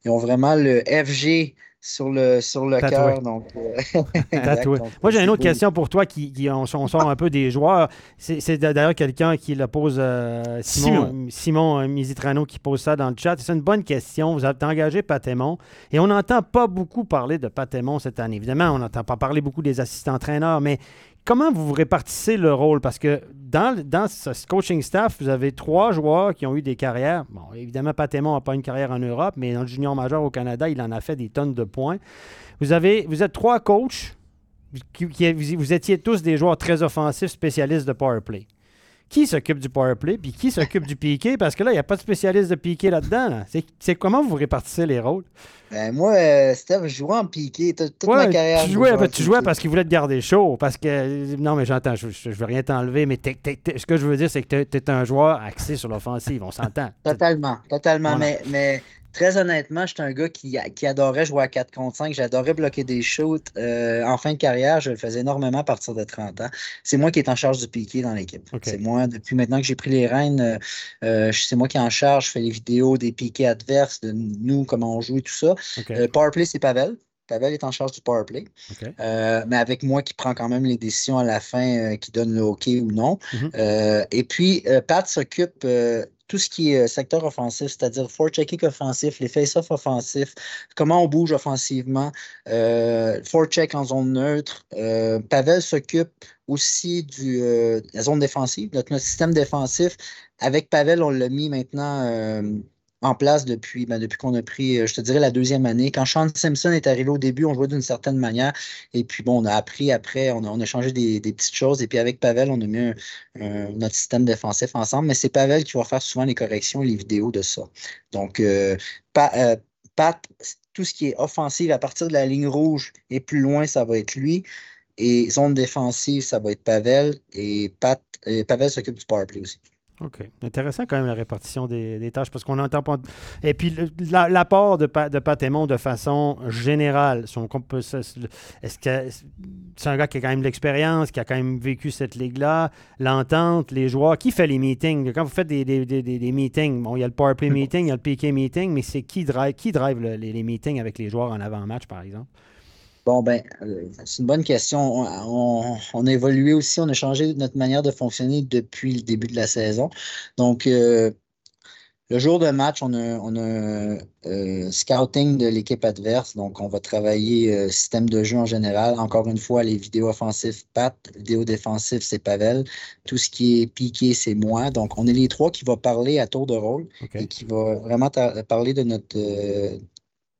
C: ils ont vraiment le FG sur le, sur le cœur. Donc, euh. *laughs*
B: Tatoué. Moi, j'ai une autre question pour toi qui, qui- on, on sort un peu des joueurs. C'est d'ailleurs quelqu'un qui la pose, euh, Simon, Simon euh, Misitrano, qui pose ça dans le chat. C'est une bonne question. Vous avez engagé Patémon et on n'entend pas beaucoup parler de Patémon cette année. Évidemment, on n'entend pas parler beaucoup des assistants-entraîneurs, mais comment vous répartissez le rôle? Parce que dans, ce coaching staff, vous avez trois joueurs qui ont eu des carrières. Bon, évidemment, Patémon n'a pas une carrière en Europe, mais dans le junior majeur au Canada, il en a fait des tonnes de points. Vous, êtes trois coachs qui- vous étiez tous des joueurs très offensifs, spécialistes de power play. Qui s'occupe du power play, puis qui s'occupe du piqué? Parce que là, il n'y a pas de spécialiste de piqué là-dedans. là. C'est comment vous répartissez les rôles?
C: Ben, moi, euh, Steph, je jouais en piqué toute, toute ma carrière.
B: tu jouais,
C: jouais en
B: tu jouais parce qu'il voulait te garder chaud. Parce que, non, mais j'entends, je, je veux rien t'enlever, mais ce que je veux dire, c'est que tu es un joueur axé sur l'offensive. On s'entend.
C: Totalement, totalement.
B: Voilà.
C: Mais, mais très honnêtement, j'étais un gars qui, qui adorait jouer à 4 contre 5. J'adorais bloquer des shoots. Euh, en fin de carrière, je le faisais énormément à partir de 30 ans. C'est moi qui est en charge du piqué dans l'équipe. C'est moi, depuis maintenant que j'ai pris les rênes, euh, euh, c'est moi qui est en charge. Je fais les vidéos des piqués adverses, de nous, comment on joue et tout ça.
B: OK.
C: Euh, Powerplay, c'est Pavel. Pavel est en charge du powerplay. Euh, mais avec moi qui prend quand même les décisions à la fin, euh, qui donne le OK ou non.
B: Mhm.
C: Euh, et puis, Pat s'occupe tout ce qui est euh, secteur offensif, c'est-à-dire forecheck offensif, les face-off offensifs, comment on bouge offensivement, euh, forecheck en zone neutre. Euh, Pavel s'occupe aussi euh, de la zone défensive, notre, système défensif. Avec Pavel, on l'a mis maintenant en place depuis, ben, depuis qu'on a pris, euh, je te dirais, la deuxième année. Quand Sean Simpson est arrivé au début, on jouait d'une certaine manière. Et puis, bon, on a appris après, on a, on a changé des, des petites choses. Et puis, avec Pavel, on a mis notre système défensif ensemble. Mais c'est Pavel qui va faire souvent les corrections et les vidéos de ça. Donc, euh, euh, Pat, tout ce qui est offensif à partir de la ligne rouge et plus loin, ça va être lui. Et zone défensive, ça va être Pavel. Et Pat, Pavel s'occupe du powerplay aussi.
B: OK. Intéressant quand même la répartition des, des tâches parce qu'on n'entend pas. Et puis la- l'apport de, de de façon générale. Est-ce que c'est un gars qui a quand même de l'expérience, qui a quand même vécu cette ligue-là, l'entente, les joueurs, qui fait les meetings? Quand vous faites des, meetings, bon, il y a le powerplay meeting, il y a le PK meeting, mais c'est qui drive, qui drive le- les, les meetings avec les joueurs en avant-match, par exemple?
C: Bon, ben, euh, c'est une bonne question. On, on- on a évolué aussi, on a changé notre manière de fonctionner depuis le début de la saison. Donc, euh, le jour de match, on a, on a euh, scouting de l'équipe adverse. Donc, on va travailler euh, système de jeu en général. Encore une fois, les vidéos offensives, Pat. Vidéos défensives, c'est Pavel. Tout ce qui est piqué, c'est moi. Donc, on est les trois qui vont parler à tour de rôle et qui va vraiment parler de notre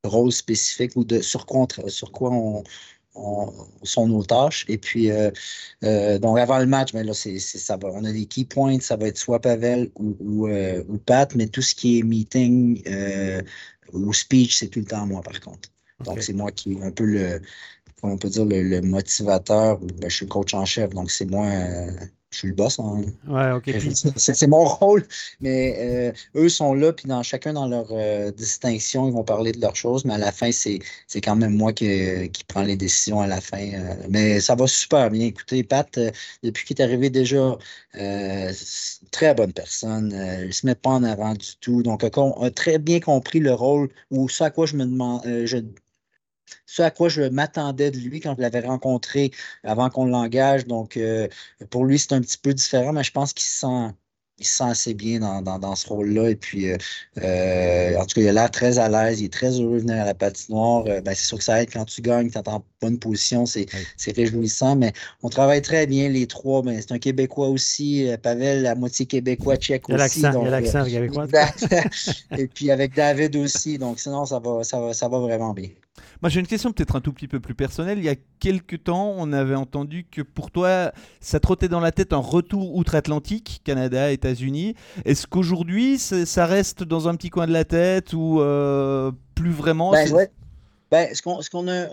C: rôle spécifique ou de sur quoi sur quoi on, sont nos tâches. Et puis, euh, euh, donc avant le match, mais ben là, c'est, ça va. On a des key points, ça va être soit Pavel ou, ou, euh, Pat, mais tout ce qui est meeting ou speech, c'est tout le temps moi, par contre. Donc, c'est moi qui est un peu le, on peut dire, le, motivateur. Ben, je suis le coach en chef, donc c'est moi je suis le boss. Hein.
B: Ouais, ok.
C: C'est mon *laughs* rôle. Mais euh, eux sont là, puis dans chacun dans leur euh, distinction, ils vont parler de leurs choses, mais à la fin, c'est quand même moi qui, qui prends les décisions à la fin. Euh. mais ça va super bien. Écoutez, Pat, depuis qu'il est arrivé déjà, très bonne personne. il ne se met pas en avant du tout. Donc, on a très bien compris le rôle ou ce à quoi je me demande. Je, ce à quoi je m'attendais de lui quand je l'avais rencontré avant qu'on l'engage. Donc, euh, pour lui, c'est un petit peu différent, mais je pense qu'il se sent il se sent assez bien dans, ce rôle-là. Et puis, euh, euh, en tout cas, il a l'air très à l'aise. Il est très heureux de venir à la patinoire. ben, c'est sûr que ça aide quand tu gagnes, tu es en bonne position. C'est réjouissant. Mais on travaille très bien, les trois. Mais c'est un Québécois aussi. Pavel, la moitié québécois, tchèque aussi.
B: Il y a l'accent québécois. *laughs*
C: et puis avec David aussi. Donc, sinon, ça va, ça va, ça va vraiment bien.
A: Moi, j'ai une question peut-être un tout petit peu plus personnelle. Il y a quelques temps, on avait entendu que pour toi, ça trottait dans la tête un retour outre-Atlantique, Canada, États-Unis. Est-ce qu'aujourd'hui, ça reste dans un petit coin de la tête ou euh, plus vraiment?
C: Ben, ben, ce qu'on a,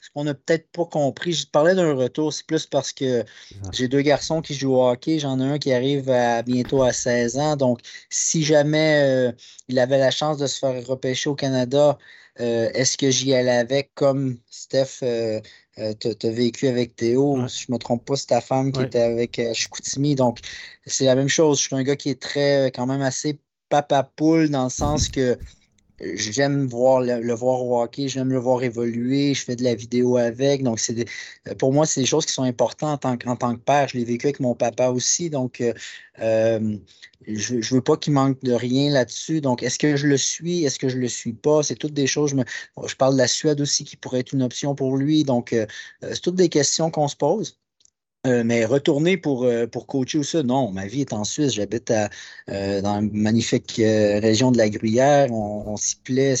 C: ce qu'on n'a peut-être pas compris, je parlais d'un retour, c'est plus parce que j'ai deux garçons qui jouent au hockey. J'en ai un qui arrive à bientôt à 16 ans. Donc, si jamais euh, il avait la chance de se faire repêcher au Canada, euh, est-ce que j'y allais avec comme Steph, euh, euh tu as vécu avec Théo? Si je ne me trompe pas, c'est ta femme qui était avec Chicoutimi. Donc, c'est la même chose. Je suis un gars qui est très, quand même assez papa poule dans le sens que j'aime voir le, voir au hockey, j'aime le voir évoluer, je fais de la vidéo avec. Donc, c'est pour moi, c'est des choses qui sont importantes en tant, tant que père. Je l'ai vécu avec mon papa aussi. Donc, euh, euh, je ne veux pas qu'il manque de rien là-dessus. Donc, est-ce que je le suis? Est-ce que je le suis pas? C'est toutes des choses. Je, me, je parle de la Suède aussi qui pourrait être une option pour lui. Donc, euh, c'est toutes des questions qu'on se pose. Euh, mais retourner pour, euh, pour coacher ou ça, non. Ma vie est en Suisse. J'habite euh, dans la magnifique région de la Gruyère. On, s'y plaît.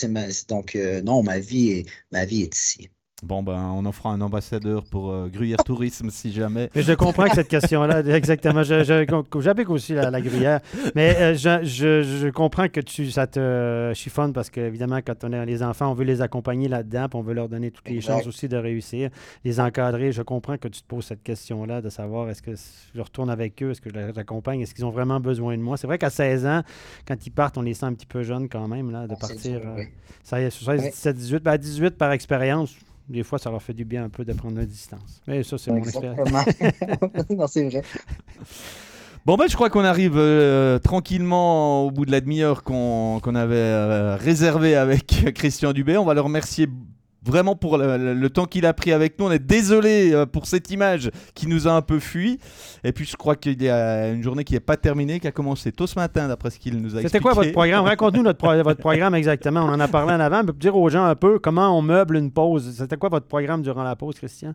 C: donc, non, ma vie est ici.
A: Bon, ben, on en fera un ambassadeur pour euh, Gruyère Tourisme si jamais.
B: Mais je comprends que cette question-là, *laughs* exactement. J'habite aussi la, la, Gruyère. Mais euh, je, je, comprends que tu, ça te chiffonne parce qu'évidemment, quand on a les enfants, on veut les accompagner là-dedans, on veut leur donner toutes les chances aussi de réussir, les encadrer. Je comprends que tu te poses cette question-là de savoir est-ce que je retourne avec eux, est-ce que je les accompagne, est-ce qu'ils ont vraiment besoin de moi? C'est vrai qu'à 16 ans, quand ils partent, on les sent un petit peu jeunes quand même, là, de ah, partir. Euh, ça y est, 16, 17, 18, ben 18 par expérience des fois, ça leur fait du bien un peu de prendre la distance. Mais ça, c'est mon expérience. *laughs*
C: non, c'est vrai.
A: Bon, ben, je crois qu'on arrive euh, tranquillement au bout de la demi-heure qu'on avait euh, réservé avec Christian Dubé. On va le remercier vraiment pour le, temps qu'il a pris avec nous. On est désolé euh, pour cette image qui nous a un peu fui. Et puis je crois qu'il y a une journée qui n'est pas terminée, qui a commencé tôt ce matin, d'après ce qu'il nous a expliqué.
B: C'était quoi votre programme? Raconte-nous votre programme exactement. On en a parlé en avant. Mais dire aux gens un peu comment on meuble une pause. C'était quoi votre programme durant la pause, Christian?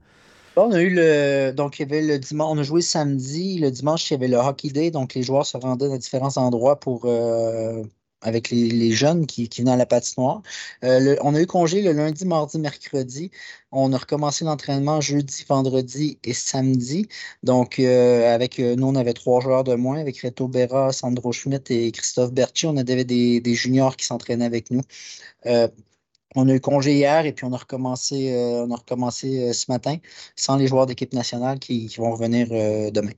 C: On a eu le. Donc, il y avait le dimanche. On a joué samedi. Le dimanche, il y avait le Hockey Day. Donc, les joueurs se rendaient à différents endroits pour, euh, avec les, jeunes qui, qui, venaient à la patinoire. Euh, on a eu congé le lundi, mardi, mercredi. On a recommencé l'entraînement jeudi, vendredi et samedi. Donc, euh, avec euh, nous, on avait trois joueurs de moins, avec Reto Berra, Sandro Schmidt et Christophe Berti. On avait des, juniors qui s'entraînaient avec nous. on a eu congé hier et puis on a recommencé, on a recommencé ce matin sans les joueurs d'équipe nationale qui vont revenir demain.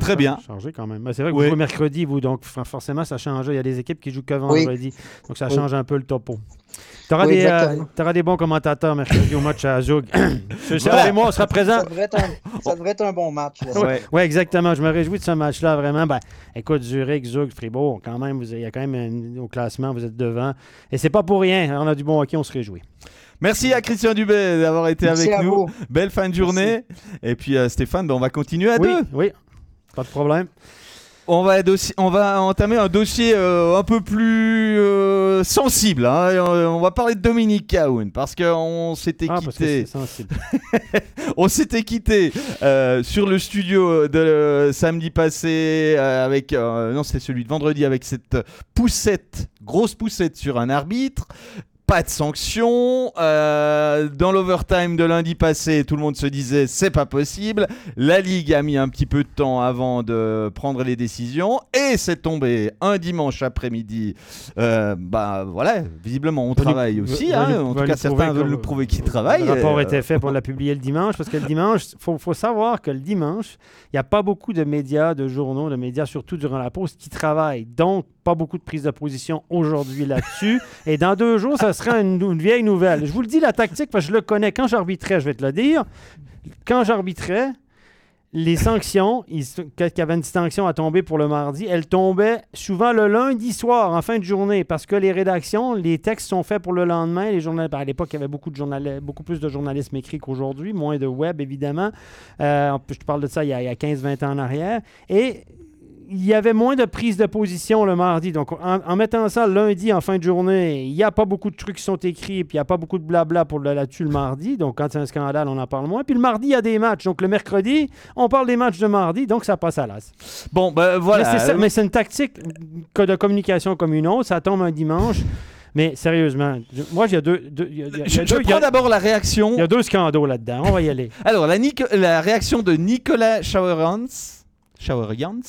A: Très bien.
B: changé quand même. C'est vrai que vous jouez mercredi, vous, donc forcément, ça change. Il y a des équipes qui jouent que vendredi. Donc ça change un peu le topo. Tu auras, euh, des bons commentateurs mercredi au match à Zug. *coughs*
C: et moi, on sera présent. Ça devrait être un, bon match.
B: Oui, exactement. Je me réjouis de ce match-là, vraiment. Ben, écoute, Zurich, Zug, Fribourg, quand même, il y a quand même au classement, vous êtes devant. Et c'est pas pour rien. On a du bon hockey, on se réjouit.
A: Merci à Christian Dubé d'avoir été avec nous. Belle fin de journée. Et puis euh, Stéphane, ben, on va continuer à
B: oui,
A: deux.
B: Oui, pas de problème.
A: on va, dossi- on va entamer un dossier euh, un peu plus euh, sensible. hein. Euh, On va parler de Dominique Cahoun parce qu'on s'était
B: Ah,
A: quitté.
B: c'est. *laughs*
A: On s'était quitté euh, sur le studio de samedi passé avec non c'était celui de vendredi avec cette poussette grosse poussette sur un arbitre. Pas de sanction. euh, dans l'overtime de lundi passé, tout le monde se disait c'est pas possible. La ligue a mis un petit peu de temps avant de prendre les décisions et c'est tombé un dimanche après-midi. Euh, bah voilà, visiblement on travaille aussi. hein.
B: lui-
A: en tout cas, certains veulent le prouver qu'ils travaillent.
B: Le rapport était fait pour la publier le dimanche, parce que le dimanche, faut, faut savoir que le dimanche, il n'y a pas beaucoup de médias, de journaux, de médias, surtout durant la pause, qui travaillent. Donc, pas beaucoup de prise de position aujourd'hui là-dessus. Et dans deux jours, ça sera une, vieille nouvelle. Je vous le dis, la tactique, parce que je le connais. Quand j'arbitrais, je vais te le dire, quand j'arbitrais, les sanctions, il y avait une sanction à tomber pour le mardi, elles tombaient souvent le lundi soir, en fin de journée, parce que les rédactions, les textes sont faits pour le lendemain. Les journal... À l'époque, il y avait beaucoup, de journal... beaucoup plus de journalisme écrit qu'aujourd'hui, moins de web, évidemment. Euh, je te parle de ça il y a, a 15-20 ans en arrière. Et il y avait moins de prise de position le mardi. Donc, en, en mettant ça lundi en fin de journée, il n'y a pas beaucoup de trucs qui sont écrits, puis il n'y a pas beaucoup de blabla pour là-dessus le mardi. Donc, quand c'est un scandale, on en parle moins. Puis le mardi, il y a des matchs. Donc, le mercredi, on parle des matchs de mardi, donc ça passe à l'as.
A: Bon, ben voilà.
B: Mais c'est ça- mais c'est une tactique que de communication comme une autre. Ça tombe un dimanche. Mais sérieusement, je- moi, il y a deux, deux- il y a- il y a- il y
A: Je, prends
B: a-
A: d'abord la
B: il y
A: réaction.
B: a deux scandaux là-dedans. On va y aller. *laughs*
A: Alors, la, réaction de Nicolas Schauerjans. Schauerjans.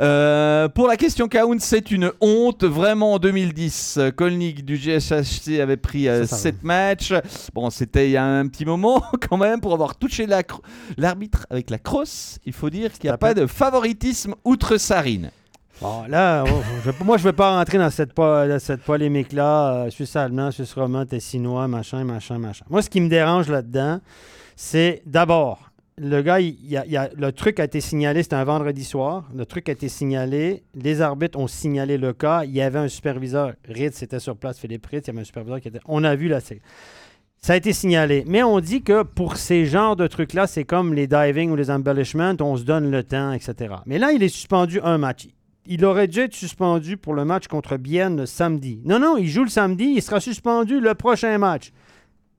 A: Euh, pour la question Kaoun, c'est une honte. Vraiment, en 2010, euh, Kolnik du GSHC avait pris
B: ça,
A: 7 matchs. Bon, c'était il y a un petit moment *laughs* quand même pour avoir touché la l'arbitre avec la crosse. Il faut dire qu'il n'y a pas de favoritisme outre Sarine.
B: Bon, là, oh, je- moi, je ne vais pas rentrer dans cette, po- dans cette polémique-là. Euh, Suisse allemand, Suisse roman, tessinois, machin, machin, machin. Moi, ce qui me dérange là-dedans, c'est d'abord, le gars, il, a- le truc a été signalé, c'était un vendredi soir. Le truc a été signalé. Les arbitres ont signalé le cas. Il y avait un superviseur. Ritz était sur place, Philippe Ritz. Il y avait un superviseur qui était. On a vu là. Ça a été signalé. Mais on dit que pour ces genres de trucs-là, c'est comme les diving ou les embellishments, on se donne le temps, etc. Mais là, il est suspendu un match. Il aurait dû être suspendu pour le match contre Bienne le samedi. Non, non, il joue le samedi, il sera suspendu le prochain match.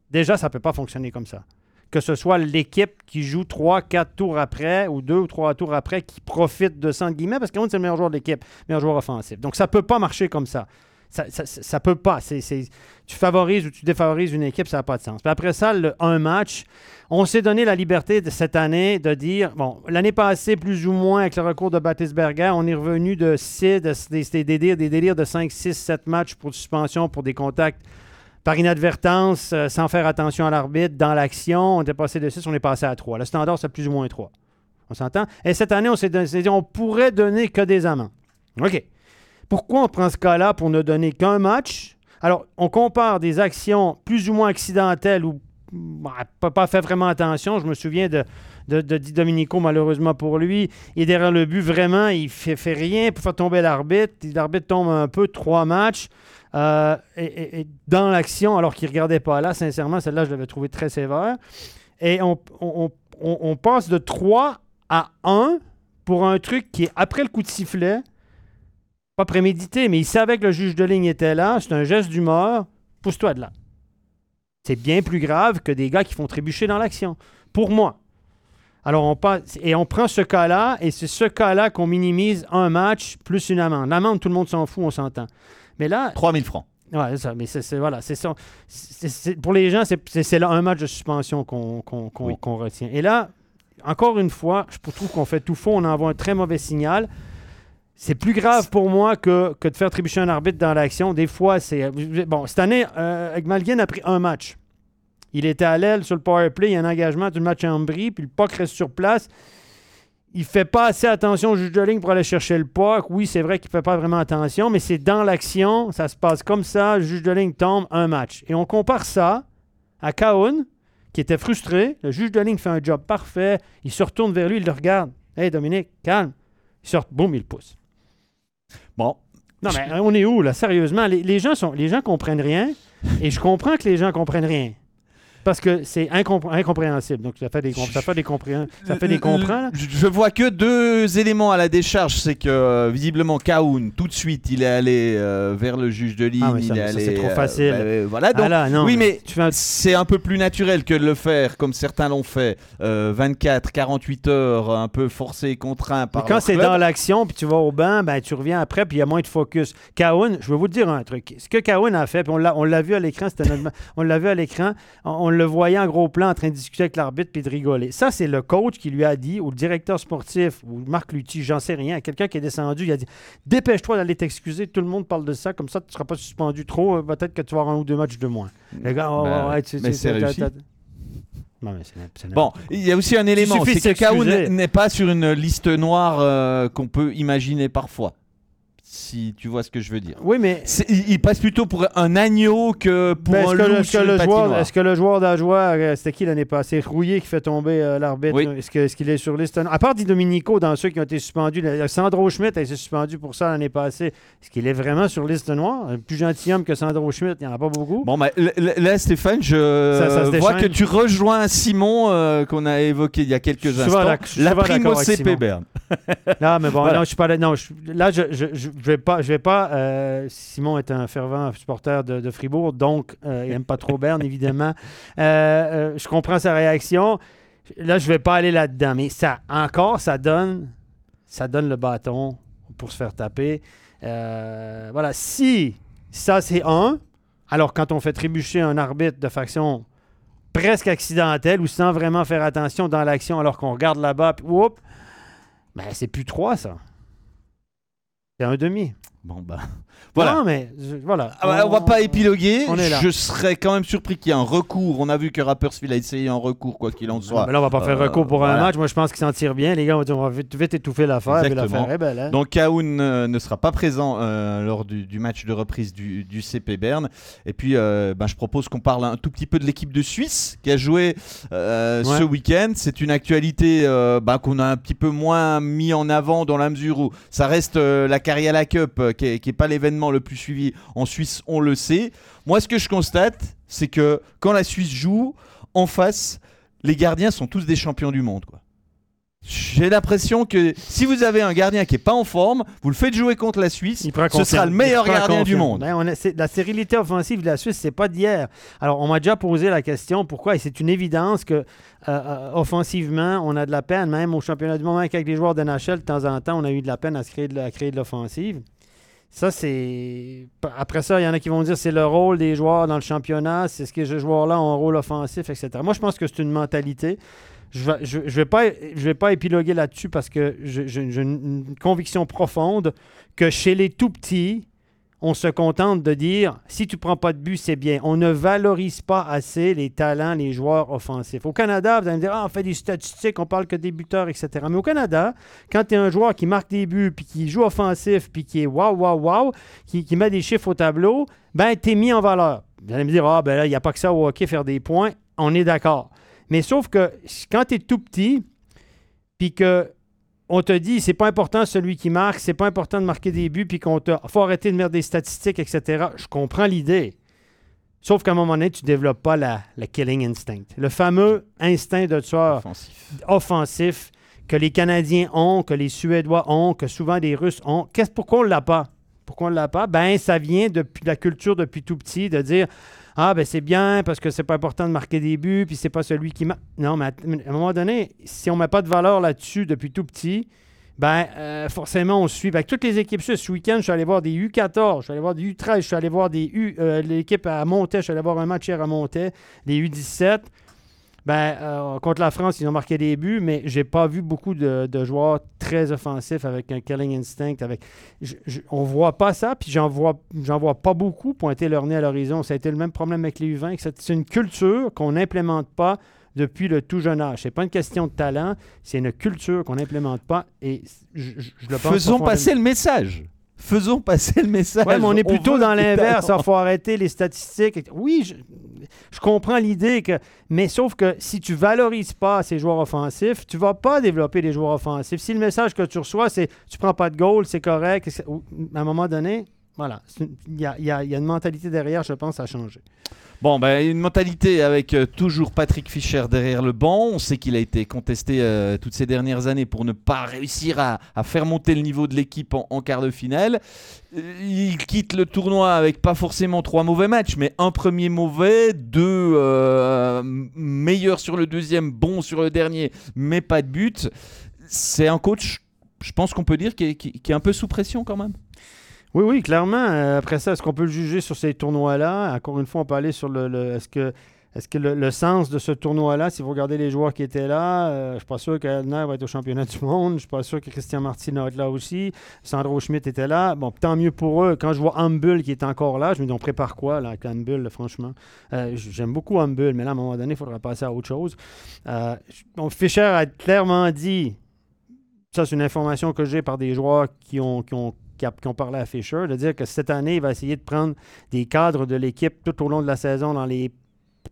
B: Déjà, ça ne peut pas fonctionner comme ça. Que ce soit l'équipe qui joue 3, 4 tours après, ou 2 ou 3 tours après, qui profite de ça, entre guillemets, parce qu'on c'est le meilleur joueur de l'équipe, meilleur joueur offensif. Donc, ça ne peut pas marcher comme ça. Ça ne peut pas. Tu favorises ou tu défavorises une équipe, ça n'a pas de sens. Puis après ça, le, un match, on s'est donné la liberté de cette année de dire, bon, l'année passée, plus ou moins, avec le recours de Batisberger, on est revenu de, six- de- des, des délires, des délires de 5, 6, 7 matchs pour suspension pour des contacts par inadvertance, euh, sans faire attention à l'arbitre, dans l'action. On était passé de 6, on est passé à 3. Le standard, c'est plus ou moins 3. On s'entend? Et cette année, on s'est dit, on pourrait donner que des amendes. OK. Pourquoi on prend ce cas-là pour ne donner qu'un match? Alors, on compare des actions plus ou moins accidentelles ou bah, pas, pas fait vraiment attention. Je me souviens de, de, de Di Domenico, malheureusement pour lui. Il est derrière le but, vraiment, il fait, fait rien pour faire tomber l'arbitre. L'arbitre tombe un peu, trois matchs. Euh, et, dans l'action, alors qu'il ne regardait pas là, sincèrement, celle-là, je l'avais trouvé très sévère. Et on passe de 3 à 1 pour un truc qui est après le coup de sifflet, pas prémédité, mais il savait que le juge de ligne était là. C'est un geste d'humeur. Pousse-toi de là. C'est bien plus grave que des gars qui font trébucher dans l'action. Pour moi. Alors, on passe, et on prend ce cas-là, et c'est ce cas-là qu'on minimise un match plus une amende. L'amende, tout le monde s'en fout, on s'entend. Mais là,
A: 3000 francs.
B: Ouais, c'est ça, mais c'est voilà, c'est ça. Pour les gens, c'est- là un match de suspension qu'on qu'on- qu'on-
A: Oui.
B: qu'on retient. Et là, encore une fois, je trouve qu'on fait tout faux, on envoie un très mauvais signal. C'est plus grave pour moi que, que de faire trébucher un arbitre dans l'action. Des fois, c'est. Bon, cette année, euh, Egmalguin a pris un match. Il était à l'aile sur le power play, il y a un engagement du match en bris, puis le puck reste sur place. Il fait pas assez attention au juge de ligne pour aller chercher le puck. Oui, c'est vrai qu'il fait pas vraiment attention, mais c'est dans l'action, ça se passe comme ça, le juge de ligne tombe, un match. Et on compare ça à Kaoun, qui était frustré. Le juge de ligne fait un job parfait. Il se retourne vers lui, il le regarde. Hey Dominique, calme. Il sort, boum, il pousse.
A: Bon,
B: Non, mais on est où, là, sérieusement? Les, les gens sont, les gens comprennent rien, et je comprends que les gens comprennent rien. Parce que c'est incomp- incompréhensible. Donc, ça fait des, ça fait des, compré- ça fait des comprends. là.
A: Je je vois que deux éléments à la décharge. C'est que euh, visiblement Kaoun, tout de suite, il est allé euh, vers le juge de ligne.
B: Ah, ça-
A: est allé,
B: c'est trop
A: euh,
B: facile.
A: bah, euh, voilà. Donc,
B: Ah là, non,
A: oui, mais
B: un-
A: c'est un peu plus naturel que de le faire comme certains l'ont fait. euh, 24, 48 heures, un peu forcé, contraint par.
B: Mais quand c'est dans l'action, puis tu vas au banc, ben, tu reviens après, puis il y a moins de focus. Kaoun, je vais vous dire un truc. Ce que Kaoun a fait, puis on l'a, vu à l'écran, c'était on l'a vu à l'écran, on le voyait en gros plan en train de discuter avec l'arbitre puis de rigoler. Ça, c'est le coach qui lui a dit, ou le directeur sportif, ou Marc Lutti, j'en sais rien, quelqu'un qui est descendu, il a dit Dépêche-toi d'aller t'excuser, tout le monde parle de ça, comme ça, tu ne seras pas suspendu trop, euh, peut-être que tu vas avoir un ou deux matchs de moins. Le gars, oh, ouais, ouais, tu-
A: mais c'est réussi.
B: Non, mais
A: Bon, il y a aussi un élément, c'est que
B: s'excuser.
A: n'est pas sur une liste noire euh, qu'on peut imaginer parfois. Si tu vois ce que je veux dire.
B: Oui, mais
A: il, il passe plutôt pour un agneau que pour
B: Ben,
A: un loup
B: est-ce que est-ce que le joueur d'Ajoie, euh, c'était qui l'année passée? Rouillé qui fait tomber euh, l'arbitre
A: Oui.
B: Est-ce, que- est-ce qu'il est sur liste? À part Di Domenico, dans ceux qui ont été suspendus, le- Sandro Schmidt a été suspendu pour ça l'année passée. Est-ce qu'il est vraiment sur liste noire? Un plus gentilhomme que Sandro Schmidt, il n'y en a pas beaucoup.
A: Bon, l- là, Stéphane, je
B: Ça- ça se
A: vois que tu rejoins Simon euh, qu'on a évoqué il y a quelques
B: Je
A: instants. La au
B: avec
A: CP. Berne. *laughs*
B: Non, mais bon,
A: Voilà.
B: non, je suis pas là. Non, je, là, je, je, je- vais pas. Je vais pas euh, Simon est un fervent supporter de, de Fribourg, donc euh, il aime pas trop Berne, évidemment. *laughs* Euh, je comprends sa réaction. Là, je vais pas aller là-dedans, mais ça, encore, ça donne, ça donne le bâton pour se faire taper. Voilà, si ça c'est un, alors quand on fait trébucher un arbitre de faction presque accidentelle ou sans vraiment faire attention dans l'action alors qu'on regarde là-bas, puis whoop, ben, c'est plus 3, ça. C'est un demi.
A: Bon, bah. *laughs* Voilà.
B: Non, mais je- voilà.
A: Ah bah, on, va pas épiloguer.
B: on est là.
A: Je serais quand même surpris qu'il y ait un recours. On a vu que Rapperswil a essayé un recours, quoi qu'il en
B: Non,
A: soit.
B: mais là, on va pas faire
A: Euh,
B: recours pour un
A: voilà.
B: match. Moi, je pense qu'ils s'en tirent bien. Les gars, on va dire, on va vite, vite étouffer l'affaire. puis
A: Exactement.
B: l'affaire est belle, hein.
A: Donc Kaoun euh, ne sera pas présent euh, lors du, du match de reprise du, du CP Berne. Et puis, euh, ben, je propose qu'on parle un tout petit peu de l'équipe de Suisse qui a joué euh,
B: Ouais.
A: ce week-end. C'est une actualité euh, ben, qu'on a un petit peu moins mis en avant dans la mesure où ça reste euh, la Cariala Cup euh, qui n'est pas l'événement le plus suivi en Suisse, on le sait. Moi, ce que je constate, c'est que quand la Suisse joue, en face, les gardiens sont tous des champions du monde. Quoi. J'ai l'impression que si vous avez un gardien qui est pas en forme, vous le faites jouer contre la Suisse, ce
B: confiance.
A: sera le
B: Il
A: meilleur gardien du monde.
B: Ben, on a- c'est- la stérilité offensive de la Suisse, c'est pas d'hier. Alors, on m'a déjà posé la question pourquoi, et c'est une évidence que euh, euh, offensivement, on a de la peine, même au championnat du monde, avec les joueurs de NHL, de temps en temps, on a eu de la peine à, se créer, de, à créer de l'offensive. Ça, c'est. Après ça, il y en a qui vont dire c'est le rôle des joueurs dans le championnat, c'est ce que ces joueurs-là ont un rôle offensif, etc. Moi, je pense que c'est une mentalité. Je ne vais, je, je vais, vais pas épiloguer là-dessus parce que j'ai une conviction profonde que chez les tout petits, on se contente de dire si tu prends pas de but, c'est bien. On ne valorise pas assez les talents, les joueurs offensifs. Au Canada, vous allez me dire ah, on fait des statistiques, on parle que des buteurs, etc. Mais au Canada, quand tu es un joueur qui marque des buts, puis qui joue offensif, puis qui est waouh, waouh, waouh, qui, met des chiffres au tableau, ben tu es mis en valeur. Vous allez me dire ah, ben là, il n'y a pas que ça au hockey, faire des points. On est d'accord. Mais sauf que quand tu es tout petit, puis que on te dit c'est pas important celui qui marque, c'est pas important de marquer des buts, puis qu'on te faut arrêter de mettre des statistiques, etc. Je comprends l'idée. Sauf qu'à un moment donné, tu développes pas la, la killing instinct. Le fameux instinct de tueur
A: Offensif.
B: offensif que les Canadiens ont, que les Suédois ont, que souvent les Russes ont. Qu'est-ce pourquoi on l'a pas? Pourquoi on l'a pas? Ben, ça vient depuis la culture depuis tout petit de dire Ah, ben c'est bien parce que c'est pas important de marquer des buts, puis c'est pas celui qui. Non, mais à, un moment donné, si on met pas de valeur là-dessus depuis tout petit, ben euh, forcément on suit. Ben, toutes les équipes ce week-end, je suis allé voir des U14, je suis allé voir des U13, je suis allé voir des U. euh, L'équipe à Montais, je suis allé voir un match hier à Montais, les U17. Ben, euh, contre la France, ils ont marqué des buts, mais j'ai pas vu beaucoup de, de joueurs très offensifs avec un killing instinct. Avec, je, je- on voit pas ça, puis j'en vois, j'en vois pas beaucoup pointer leur nez à l'horizon. Ça a été le même problème avec les U20. que C'est une culture qu'on n'implémente pas depuis le tout jeune âge. C'est pas une question de talent, c'est une culture qu'on n'implémente pas. Et je, je- je le pense
A: Faisons passer le message. Faisons passer le message.
B: Ouais, mais on est plutôt dans l'inverse. Il faut arrêter les statistiques. Oui, je, je comprends l'idée que. Mais sauf que si tu valorises pas ces joueurs offensifs, tu vas pas développer des joueurs offensifs. Si le message que tu reçois, c'est tu prends pas de goal, c'est correct, à un moment donné, Voilà. Il y a, y a une mentalité derrière, je pense, à changer.
A: Bon, ben, une mentalité avec euh, toujours Patrick Fischer derrière le banc. On sait qu'il a été contesté euh, toutes ces dernières années pour ne pas réussir à, faire monter le niveau de l'équipe en, quart de finale. Euh, Il quitte le tournoi avec pas forcément trois mauvais matchs, mais un premier mauvais, deux meilleurs sur le deuxième, bons sur le dernier, mais pas de but. C'est un coach, je pense qu'on peut dire, qui est un peu sous pression quand même.
B: Oui, oui, clairement. Euh, après ça, est-ce qu'on peut le juger sur ces tournois-là? Encore une fois, on peut aller sur le. est-ce que, est-ce que le, sens de ce tournoi-là, si vous regardez les joueurs qui étaient là, euh, je suis pas sûr qu'Elner va être au championnat du monde. Je suis pas sûr que Christian Martin va être là aussi. Sandro Schmidt était là. Bon, tant mieux pour eux. Quand je vois Humble qui est encore là, je me dis, on prépare quoi là, avec Humble, franchement? Euh, j'aime beaucoup Humble, mais là, à un moment donné, il faudra passer à autre chose. Euh, Fischer a clairement dit ça, c'est une information que j'ai par des joueurs qui ont, qui a- qui ont parlé à Fisher, de dire que cette année, il va essayer de prendre des cadres de l'équipe tout au long de la saison dans les,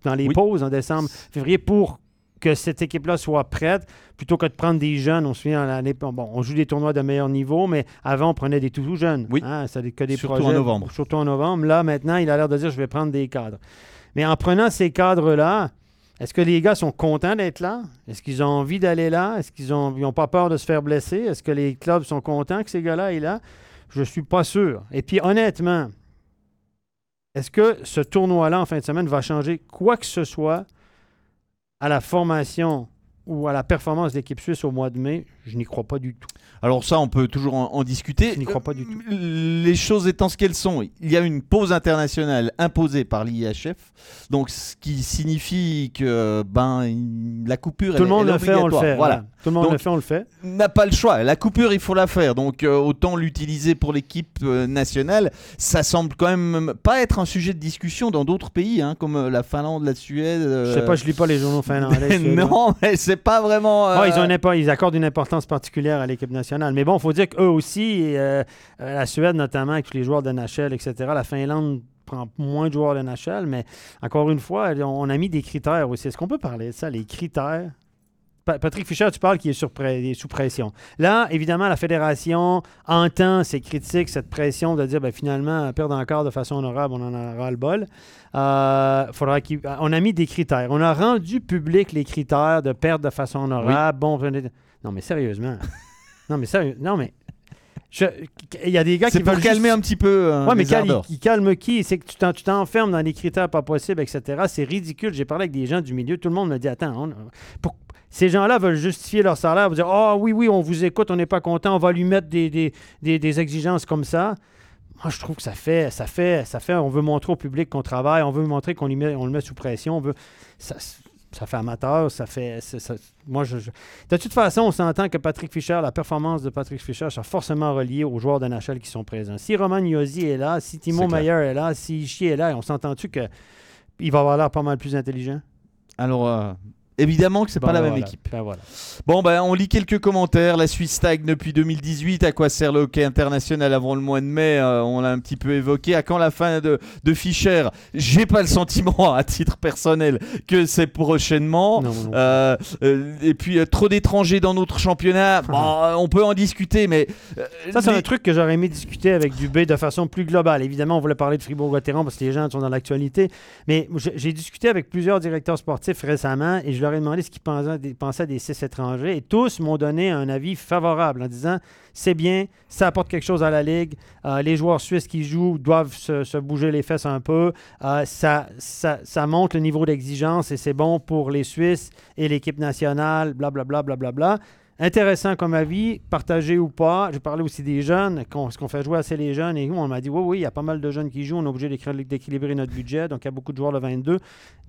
B: dans les
A: Oui.
B: pauses en décembre, février pour que cette équipe-là soit prête, plutôt que de prendre des jeunes. On se souvient, l'année, bon, on joue des tournois de meilleur niveau, mais avant, on prenait des tout, tout jeunes.
A: Oui.
B: Hein, que des
A: Surtout
B: projets,
A: en novembre.
B: Surtout en novembre. Là, maintenant, il a l'air de dire, je vais prendre des cadres. Mais en prenant ces cadres-là, est-ce que les gars sont contents d'être là? Est-ce qu'ils ont envie d'aller là? Est-ce qu'ils n'ont ils ont pas peur de se faire blesser? Est-ce que les clubs sont contents que ces gars-là aient là? Je suis pas sûr. Et puis, honnêtement, est-ce que ce tournoi-là en fin de semaine va changer quoi que ce soit à la formation ou à la performance de l'équipe suisse au mois de mai? Je n'y crois pas du tout.
A: Alors ça, on peut toujours en, en discuter.
B: Je n'y crois pas du tout.
A: Euh, Les choses étant ce qu'elles sont, il y a une pause internationale imposée par l'IHF, donc ce qui signifie que ben la coupure
B: Tout le monde le fait, on le fait.
A: Voilà.
B: Tout le monde le fait, on le fait.
A: n'a pas le choix. La coupure, il faut la faire. Donc euh, autant l'utiliser pour l'équipe euh, nationale. Ça semble quand même pas être un sujet de discussion dans d'autres pays, hein, comme euh, la Finlande, la Suède.
B: Je sais pas, je lis pas les journaux finlandais. *laughs*
A: non, mais c'est pas vraiment.
B: Ils, ont une ils accordent une importance particulière à l'équipe nationale. Mais bon, il faut dire qu'eux aussi, euh, euh, la Suède notamment, avec tous les joueurs de NHL, etc., la Finlande prend moins de joueurs de NHL, mais encore une fois, on a mis des critères aussi. Est-ce qu'on peut parler de ça, les critères? Pa- Patrick Fischer, tu parles qu'il est, sous pression. Là, évidemment, la fédération entend ces critiques, cette pression de dire ben, finalement, perdre encore de façon honorable, on en aura le bol. Euh, faudra on a mis des critères. On a rendu public les critères de perdre de façon honorable. Bon, venez- non, mais sérieusement. non, mais sérieux. Non, mais. Il y a des gars qui
A: pour
B: veulent
A: calmer
B: juste-
A: un petit peu. euh,
B: Ouais, mais cal- il, calme qui? C'est que tu t'en- tu t'enfermes dans des critères pas possibles, etc. C'est ridicule. J'ai parlé avec des gens du milieu. Tout le monde me dit Attends, on- pour- ces gens-là veulent justifier leur salaire. Vous dire Ah oui, oui, on vous écoute, on n'est pas content, on va lui mettre des, des- des- des exigences comme ça. Moi, je trouve que ça fait, ça fait, ça fait. On veut montrer au public qu'on travaille, on veut montrer qu'on on le met sous pression. On veut, ça, ça fait amateur, ça fait. ça- moi, je, je- de toute façon, on s'entend que Patrick Fischer, la performance de Patrick Fischer, sera forcément reliée aux joueurs de NHL qui sont présents. Si Roman Yosi est là, si Timo. Meyer est là, si Ishii est là, on s'entend-tu que il va avoir l'air pas mal plus intelligent?
A: Alors, euh, évidemment que c'est pas
B: Bon,
A: la même équipe.
B: Voilà.
A: Bon, ben, on lit quelques commentaires. La Suisse stagne depuis 2018. À quoi sert le hockey international avant le mois de mai Euh, On l'a un petit peu évoqué. À quand la fin de, de Fischer? J'ai pas le sentiment, *laughs* à titre personnel, que c'est prochainement.
B: Non, non, non.
A: Euh, euh, et puis, trop d'étrangers dans notre championnat. *laughs* Bon, on peut en discuter, mais.
B: Ça, c'est
A: les-
B: un truc que j'aurais aimé discuter avec Dubé de façon plus globale. Évidemment, on voulait parler de Fribourg-Gotteron parce que les gens sont dans l'actualité. Mais j'ai j'ai discuté avec plusieurs directeurs sportifs récemment et je leur ai demandé ce qu'ils pensaient des, six étrangers. Et tous m'ont donné un avis favorable en disant c'est bien, ça apporte quelque chose à la Ligue. Euh, les joueurs suisses qui jouent doivent se, bouger les fesses un peu. Euh, ça, monte le niveau d'exigence et c'est bon pour les Suisses et l'équipe nationale, blablabla. Bla, bla, bla, bla. Intéressant comme avis, partagé ou pas. J'ai parlé aussi des jeunes, est-ce qu'on fait jouer assez les jeunes? Et on m'a dit, oui, oui, il y a pas mal de jeunes qui jouent, on est obligé d'équilibrer notre budget, donc il y a beaucoup de joueurs le 22.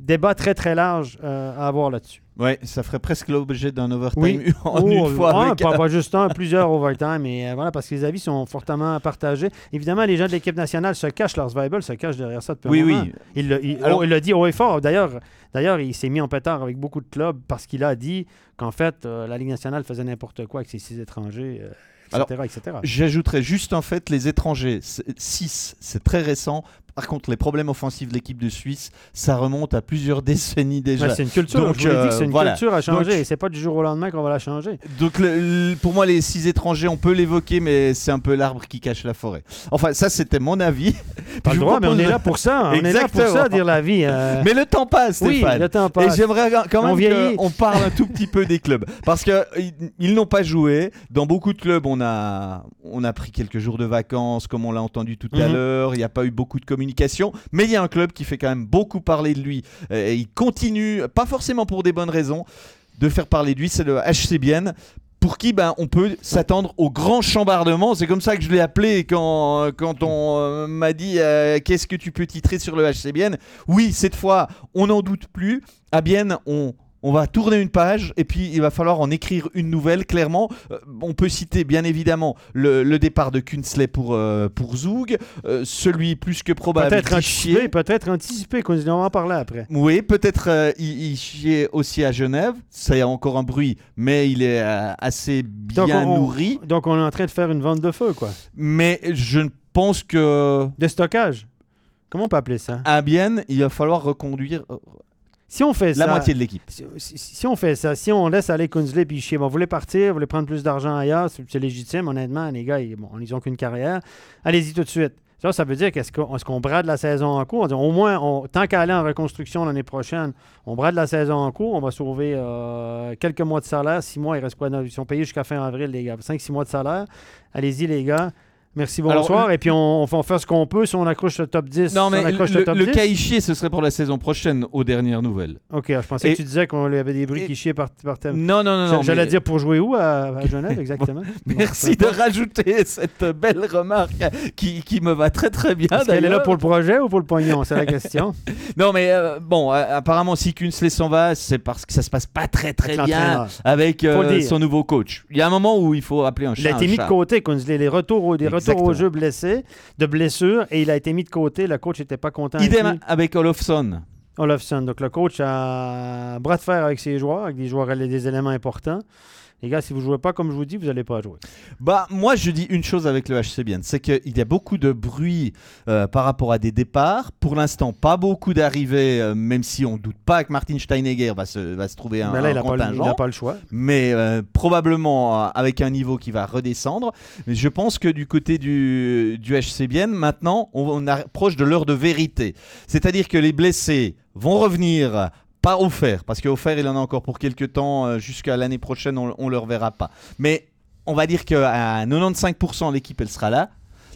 B: Débat très, très large euh, à avoir là-dessus.
A: Ouais, ça ferait presque l'objet d'un overtime
B: Oui. *laughs*
A: en
B: Oh,
A: une fois.
B: un,
A: avec-
B: pas, pas juste un, plusieurs overtime, mais euh, voilà, parce que les avis sont fortement partagés. Évidemment, les gens de l'équipe nationale se cachent, leurs Bible se cachent derrière ça depuis un
A: Oui,
B: moment.
A: oui.
B: Il l'a il,
A: Alors-
B: oh, il l'a dit haut et fort. D'ailleurs, d'ailleurs, il s'est mis en pétard avec beaucoup de clubs parce qu'il a dit qu'en fait, euh, la Ligue nationale faisait n'importe quoi avec ses six étrangers, euh, etc., etc.
A: J'ajouterais juste en fait les étrangers. 6, c'est très récent. Par contre, les problèmes offensifs de l'équipe de Suisse, ça remonte à plusieurs *laughs* décennies déjà.
B: Ouais, c'est une culture.
A: Donc,
B: je vous dit que c'est
A: euh,
B: une
A: voilà.
B: culture à changer.
A: Donc-
B: et c'est pas du jour au lendemain qu'on va la changer.
A: Donc le- le- pour moi, les six étrangers, on peut l'évoquer, mais c'est un peu l'arbre qui cache la forêt. Enfin, ça, c'était mon avis.
B: Pas le droit, mais on est là pour ça. On est là pour ça, dire la vie. euh.
A: Mais le temps passe,
B: oui,
A: Stéphane.
B: le temps
A: Et
B: passe.
A: j'aimerais quand
B: On
A: même
B: vieillit.
A: qu'on parle un tout petit peu des clubs. Parce que ils, ils n'ont pas joué. Dans beaucoup de clubs, on a, on a pris quelques jours de vacances, comme on l'a entendu tout à
B: Mhm.
A: l'heure. Il n'y a pas eu beaucoup de communication. Mais il y a un club qui fait quand même beaucoup parler de lui. Euh, Et il continue, pas forcément pour des bonnes raisons, de faire parler de lui. C'est le HC. Pour qui ben, on peut s'attendre au grand chambardement. C'est comme ça que je l'ai appelé quand, quand on euh, m'a dit euh, qu'est-ce que tu peux titrer sur le HC. Oui, cette fois, on n'en doute plus. À Bienne, on, on va tourner une page et puis il va falloir en écrire une nouvelle, clairement. Euh, on peut citer bien évidemment le, le départ de Kunsley pour, euh, pour Zoug, euh, celui plus que probable
B: Peut-être anticipé, peut-être anticipé. va en parler après.
A: Oui, peut-être il, il chiait aussi à Genève. Ça y a encore un bruit, mais il est assez
B: Donc,
A: bien
B: on-
A: nourri.
B: Donc, on est en train de faire une vente de feu, quoi.
A: Mais je pense que
B: De stockage. Comment on peut appeler ça?
A: à Bienne, il va falloir reconduire
B: Si on fait
A: la
B: ça.
A: moitié de l'équipe.
B: Si, si- si on fait ça, si on laisse aller Kunzley puis bon, vous voulez partir, vous voulez prendre plus d'argent ailleurs, c'est c'est légitime, honnêtement, les gars, ils, bon, ils ont qu'une carrière. Allez-y tout de suite. Ça, ça veut dire qu'est-ce qu'on est-ce qu'on brade la saison en cours? On dit, au moins, on- tant qu'à aller en reconstruction l'année prochaine, on brade la saison en cours, on va sauver euh, quelques mois de salaire, six mois, il reste quoi? Ils sont payés jusqu'à fin avril, les gars. Cinq, six mois de salaire. Allez-y, les gars. Merci,
A: Alors,
B: bonsoir. Et puis, on, on faire ce qu'on peut. Si on accroche le top 10,
A: Non, mais
B: on accroche
A: le,
B: le top
A: le
B: 10.
A: cas Ischier, ce serait pour la saison prochaine, aux dernières nouvelles.
B: OK, je pensais
A: Et-
B: que tu disais qu'on avait des bruits
A: et-
B: qui chiaient par, par thème.
A: Non, non, non.
B: J'allais
A: mais-
B: dire pour jouer où à, à *laughs* Genève, exactement.
A: Merci de rajouter cette belle remarque qui, qui me va très très bien.
B: Est-ce qu'elle est là pour le projet ou pour le pognon? C'est la question. *laughs*
A: Non, mais euh, bon, euh, apparemment, si Kunsley s'en va, c'est parce que ça se passe pas très très
B: Avec
A: bien avec euh, son nouveau coach. Il y a un moment où il faut appeler un
B: Il
A: chat
B: a été mis de côté, Kunzley. Les retours, des retours
A: Exactement.
B: au jeu blessés, de blessures, et il a été mis de côté. Le coach n'était pas content. avec
A: Idem
B: lui.
A: avec Olofsson.
B: Olofsson. Donc, le coach a bras de fer avec ses joueurs, avec des joueurs, des éléments importants. Les gars, si vous ne jouez pas comme je vous dis, vous n'allez pas jouer.
A: Bah, moi, je dis une chose avec le HC Bien, c'est qu'il y a beaucoup de bruit euh, par rapport à des départs. Pour l'instant, pas beaucoup d'arrivées, euh, même si on doute pas que Martin Steinegger va se, va se trouver un,
B: Mais là,
A: un
B: il n'a pas, le- il n'a pas le choix.
A: mais euh, probablement avec un niveau qui va redescendre. Mais je pense que du côté du, du HC Bienne, maintenant, on, on approche de l'heure de vérité. C'est-à-dire que les blessés vont revenir. Pas offert, parce qu'offert il en a encore pour quelques temps, euh, jusqu'à l'année prochaine on, on le reverra pas. Mais on va dire qu'à 95% l'équipe elle sera là.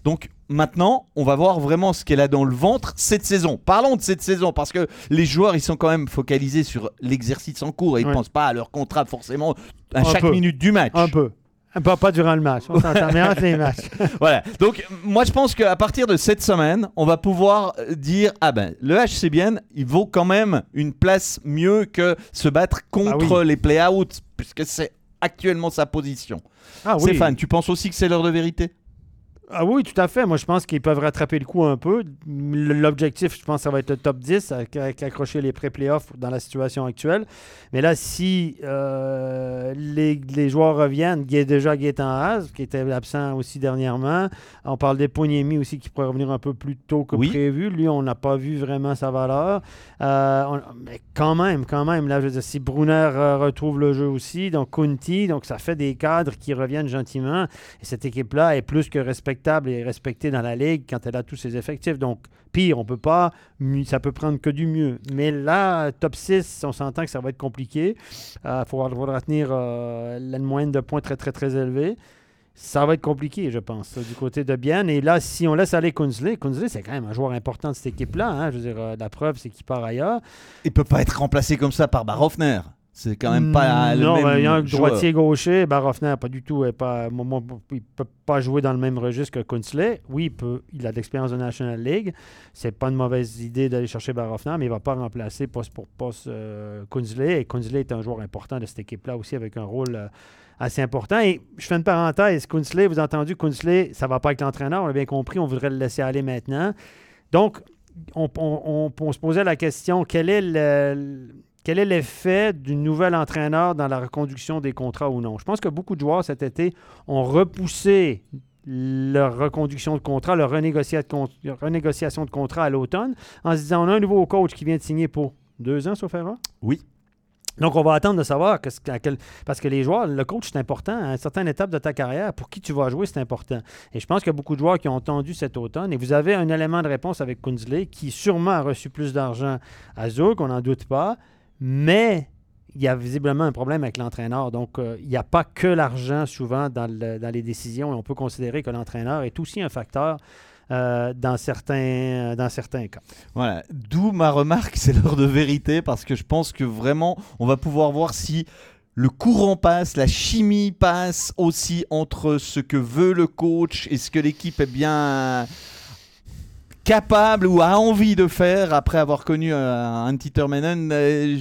A: Donc maintenant, on va voir vraiment ce qu'elle a dans le ventre cette saison. Parlons de cette saison parce que les joueurs ils sont quand même focalisés sur l'exercice en cours et ils ne
B: Ouais.
A: pensent pas à leur contrat forcément à
B: Un
A: chaque
B: peu.
A: minute du match.
B: Un peu. Pas, pas durant le match. On s'entend, mais entre les matchs. *laughs*
A: Voilà. Donc moi je pense qu'à partir de cette semaine, on va pouvoir dire ah ben le HC Bienne, il vaut quand même une place mieux que se battre contre
B: Ah
A: les play-outs puisque c'est actuellement sa position.
B: Ah oui.
A: Stéphane, tu penses aussi que c'est l'heure de vérité?
B: Ah oui, tout à fait. Moi, je pense qu'ils peuvent rattraper le coup un peu. L'objectif, je pense, ça va être le top 10, avec, avec accrocher les pré-playoffs dans la situation actuelle. Mais là, si euh, les, les joueurs reviennent, déjà Gaétan Haas, qui était absent aussi dernièrement, on parle d'Eponiemi aussi qui pourrait revenir un peu plus tôt que
A: Oui.
B: prévu. Lui, on n'a pas vu vraiment sa valeur. Euh, on- mais quand même, quand même, là, je veux dire, si Brunner euh, retrouve le jeu aussi, donc Kunti, donc ça fait des cadres qui reviennent gentiment. Et cette équipe-là est plus que respectable et respectée dans la ligue quand elle a tous ses effectifs. Donc, pire, on peut pas, ça peut prendre que du mieux. Mais là, top 6, on s'entend que ça va être compliqué. Il faudra, faudra tenir euh, la moyenne de points très, très, très élevée. Ça va être compliqué, je pense, du côté de Bienne. Et là, si on laisse aller Kunzley, Kunzley, c'est quand même un joueur important de cette équipe-là. hein. Je veux dire, euh, la preuve, c'est qu'il part ailleurs.
A: Il peut pas être remplacé comme ça par Barofner. C'est quand même pas le
B: non,
A: même
B: il y a un droitier gaucher, Barofner, pas du tout. est Pas, il peut pas jouer dans le même registre que Kunsley. Oui, il, peut, il a de l'expérience de National League. C'est pas une mauvaise idée d'aller chercher Barofner, mais il va pas remplacer poste pour poste euh, Kunsley. Et Kunsley est un joueur important de cette équipe-là aussi, avec un rôle euh, assez important. Et je fais une parenthèse. Kunsley, vous avez entendu, Kunsley, ça va pas avec l'entraîneur, on l'a bien compris. On voudrait le laisser aller maintenant. Donc, on, on- on- on se posait la question quel est le- quel est l'effet du nouvel entraîneur dans la reconduction des contrats ou non? Je pense que beaucoup de joueurs cet été ont repoussé leur reconduction de contrat, leur renégociation de, renégociation de contrat à l'automne, en se disant on a un nouveau coach qui vient de signer pour deux ans, sauf erreur?
A: Oui.
B: Donc, on va attendre de savoir, que, à quel, parce que les joueurs, le coach, c'est important. À une certaine étape de ta carrière, pour qui tu vas jouer, c'est important. Et je pense qu'il y a beaucoup de joueurs qui ont entendu cet automne. Et vous avez un élément de réponse avec Kunzley, qui sûrement a reçu plus d'argent à Zouk, on n'en doute pas. Mais il y a visiblement un problème avec l'entraîneur. Donc, euh, il n'y a pas que l'argent souvent dans, le- dans les décisions. Et on peut considérer que l'entraîneur est aussi un facteur euh, certains, dans certains cas.
A: Voilà, d'où ma remarque, *laughs* c'est l'heure de vérité, parce que je pense que vraiment, on va pouvoir voir si le courant passe, la chimie passe aussi entre ce que veut le coach et ce que l'équipe est bien capable ou a envie de faire après avoir connu euh, Antti Termeinen. Euh,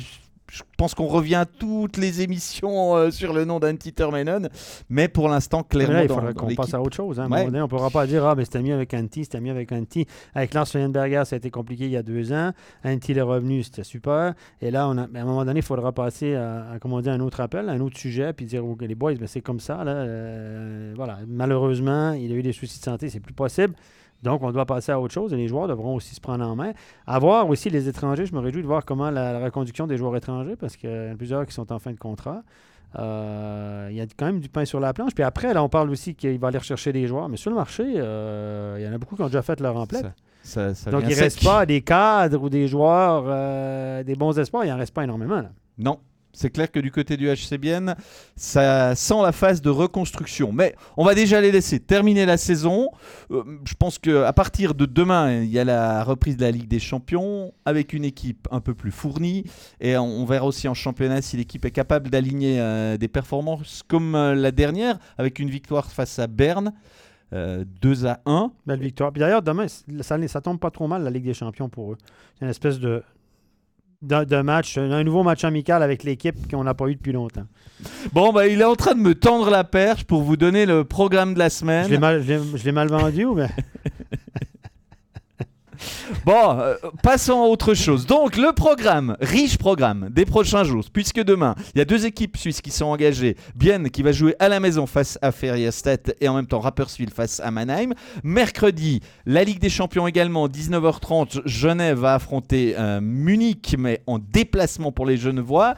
A: je pense qu'on revient toutes les émissions euh, sur le nom d'Antti Termeinen, mais pour l'instant, clairement,
B: là, il faudrait qu'on passe à autre chose. hein. À un donné, on ne pourra pas dire Ah, mais c'était mieux avec Antti, c'était mieux avec Antti. Avec Lars Schweinberger, ça a été compliqué il y a deux ans. Antti est revenu, c'était super. Et là, on a, à un moment donné, il faudra passer à, à, comment dire, un autre appel, un autre sujet, puis dire OK, les boys, ben, c'est comme ça. Là, Euh, voilà. Malheureusement, il a eu des soucis de santé, c'est plus possible. Donc, on doit passer à autre chose et les joueurs devront aussi se prendre en main. À voir aussi les étrangers. Je me réjouis de voir comment la, la reconduction des joueurs étrangers, parce qu'il y en a plusieurs qui sont en fin de contrat. Euh, il y a quand même du pain sur la planche. Puis après, là, on parle aussi qu'il va aller rechercher des joueurs. Mais sur le marché, euh, il y en a beaucoup qui ont déjà fait leur emplette.
A: Ça- ça
B: Donc, il ne reste pas des cadres ou des joueurs, euh, des bons espoirs. Il n'en reste pas énormément. Là.
A: Non. C'est clair que du côté du HCBN, ça sent la phase de reconstruction. Mais on va déjà les laisser terminer la saison. Euh, je pense qu'à partir de demain, il y a la reprise de la Ligue des Champions avec une équipe un peu plus fournie. Et on, verra aussi en championnat si l'équipe est capable d'aligner euh, des performances comme euh, la dernière, avec une victoire face à Berne. euh, 2 à 1.
B: Belle victoire. D'ailleurs, demain, ça, ça tombe pas trop mal, la Ligue des Champions pour eux. C'est une espèce de, de, de match, un nouveau match amical avec l'équipe qu'on n'a pas eu depuis longtemps.
A: Bon, bah, il est en train de me tendre la perche pour vous donner le programme de la semaine.
B: Je l'ai mal, mal vendu ou bien? *laughs*
A: Bon, euh, passons à autre chose. Donc, le programme, riche programme des prochains jours, puisque demain, il y a deux équipes suisses qui sont engagées. Bienne qui va jouer à la maison face à Ferriestedt et en même temps Rapperswil face à Mannheim. Mercredi, la Ligue des Champions également, 19h30, Genève va affronter euh, Munich, mais en déplacement pour les Genevois.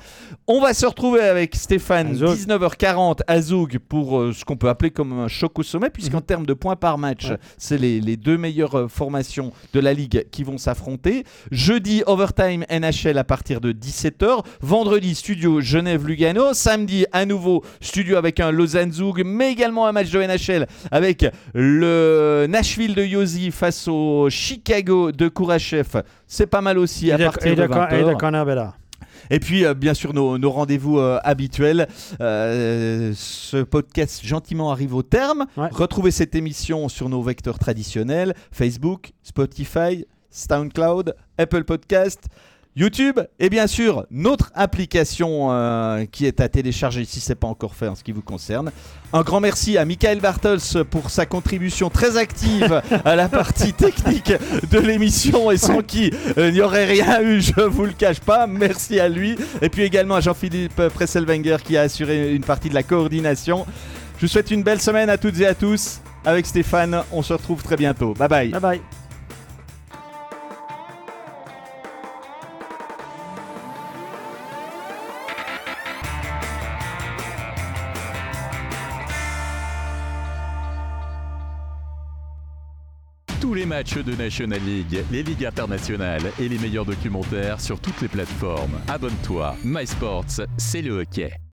A: On va se retrouver avec Stéphane,
B: À Zoug.
A: 19h40 à Zoug pour euh, ce qu'on peut appeler comme un choc au sommet, puisqu'en termes de points par match,
B: Ouais.
A: c'est les, les deux meilleures formations de la Ligue qui vont s'affronter. Jeudi, Overtime NHL à partir de 17h. Vendredi, Studio Genève-Lugano. Samedi, à nouveau, Studio avec un Lausanne-Zoug, mais également un match de NHL avec le Nashville de Yosi face au Chicago de Kourachev. C'est pas mal aussi à
B: et,
A: partir de,
B: de, Con- et
A: 20h.
B: de.
A: Et puis, euh, bien sûr, nos, nos rendez-vous euh, habituels. Euh, ce podcast gentiment arrive au terme.
B: Ouais.
A: Retrouvez cette émission sur nos vecteurs traditionnels Facebook, Spotify, SoundCloud, Apple Podcast. YouTube et bien sûr notre application euh, qui est à télécharger si ce n'est pas encore fait en ce qui vous concerne. Un grand merci à Michael Bartels pour sa contribution très active à la partie *laughs* technique de l'émission et sans qui euh, il n'y aurait rien eu, je vous le cache pas. Merci à lui. Et puis également à Jean-Philippe Presselwenger qui a assuré une partie de la coordination. Je vous souhaite une belle semaine à toutes et à tous. Avec Stéphane, on se retrouve très bientôt. Bye bye.
B: Bye bye.
D: Matchs de National League, les ligues internationales et les meilleurs documentaires sur toutes les plateformes. Abonne-toi. MySports, c'est le hockey.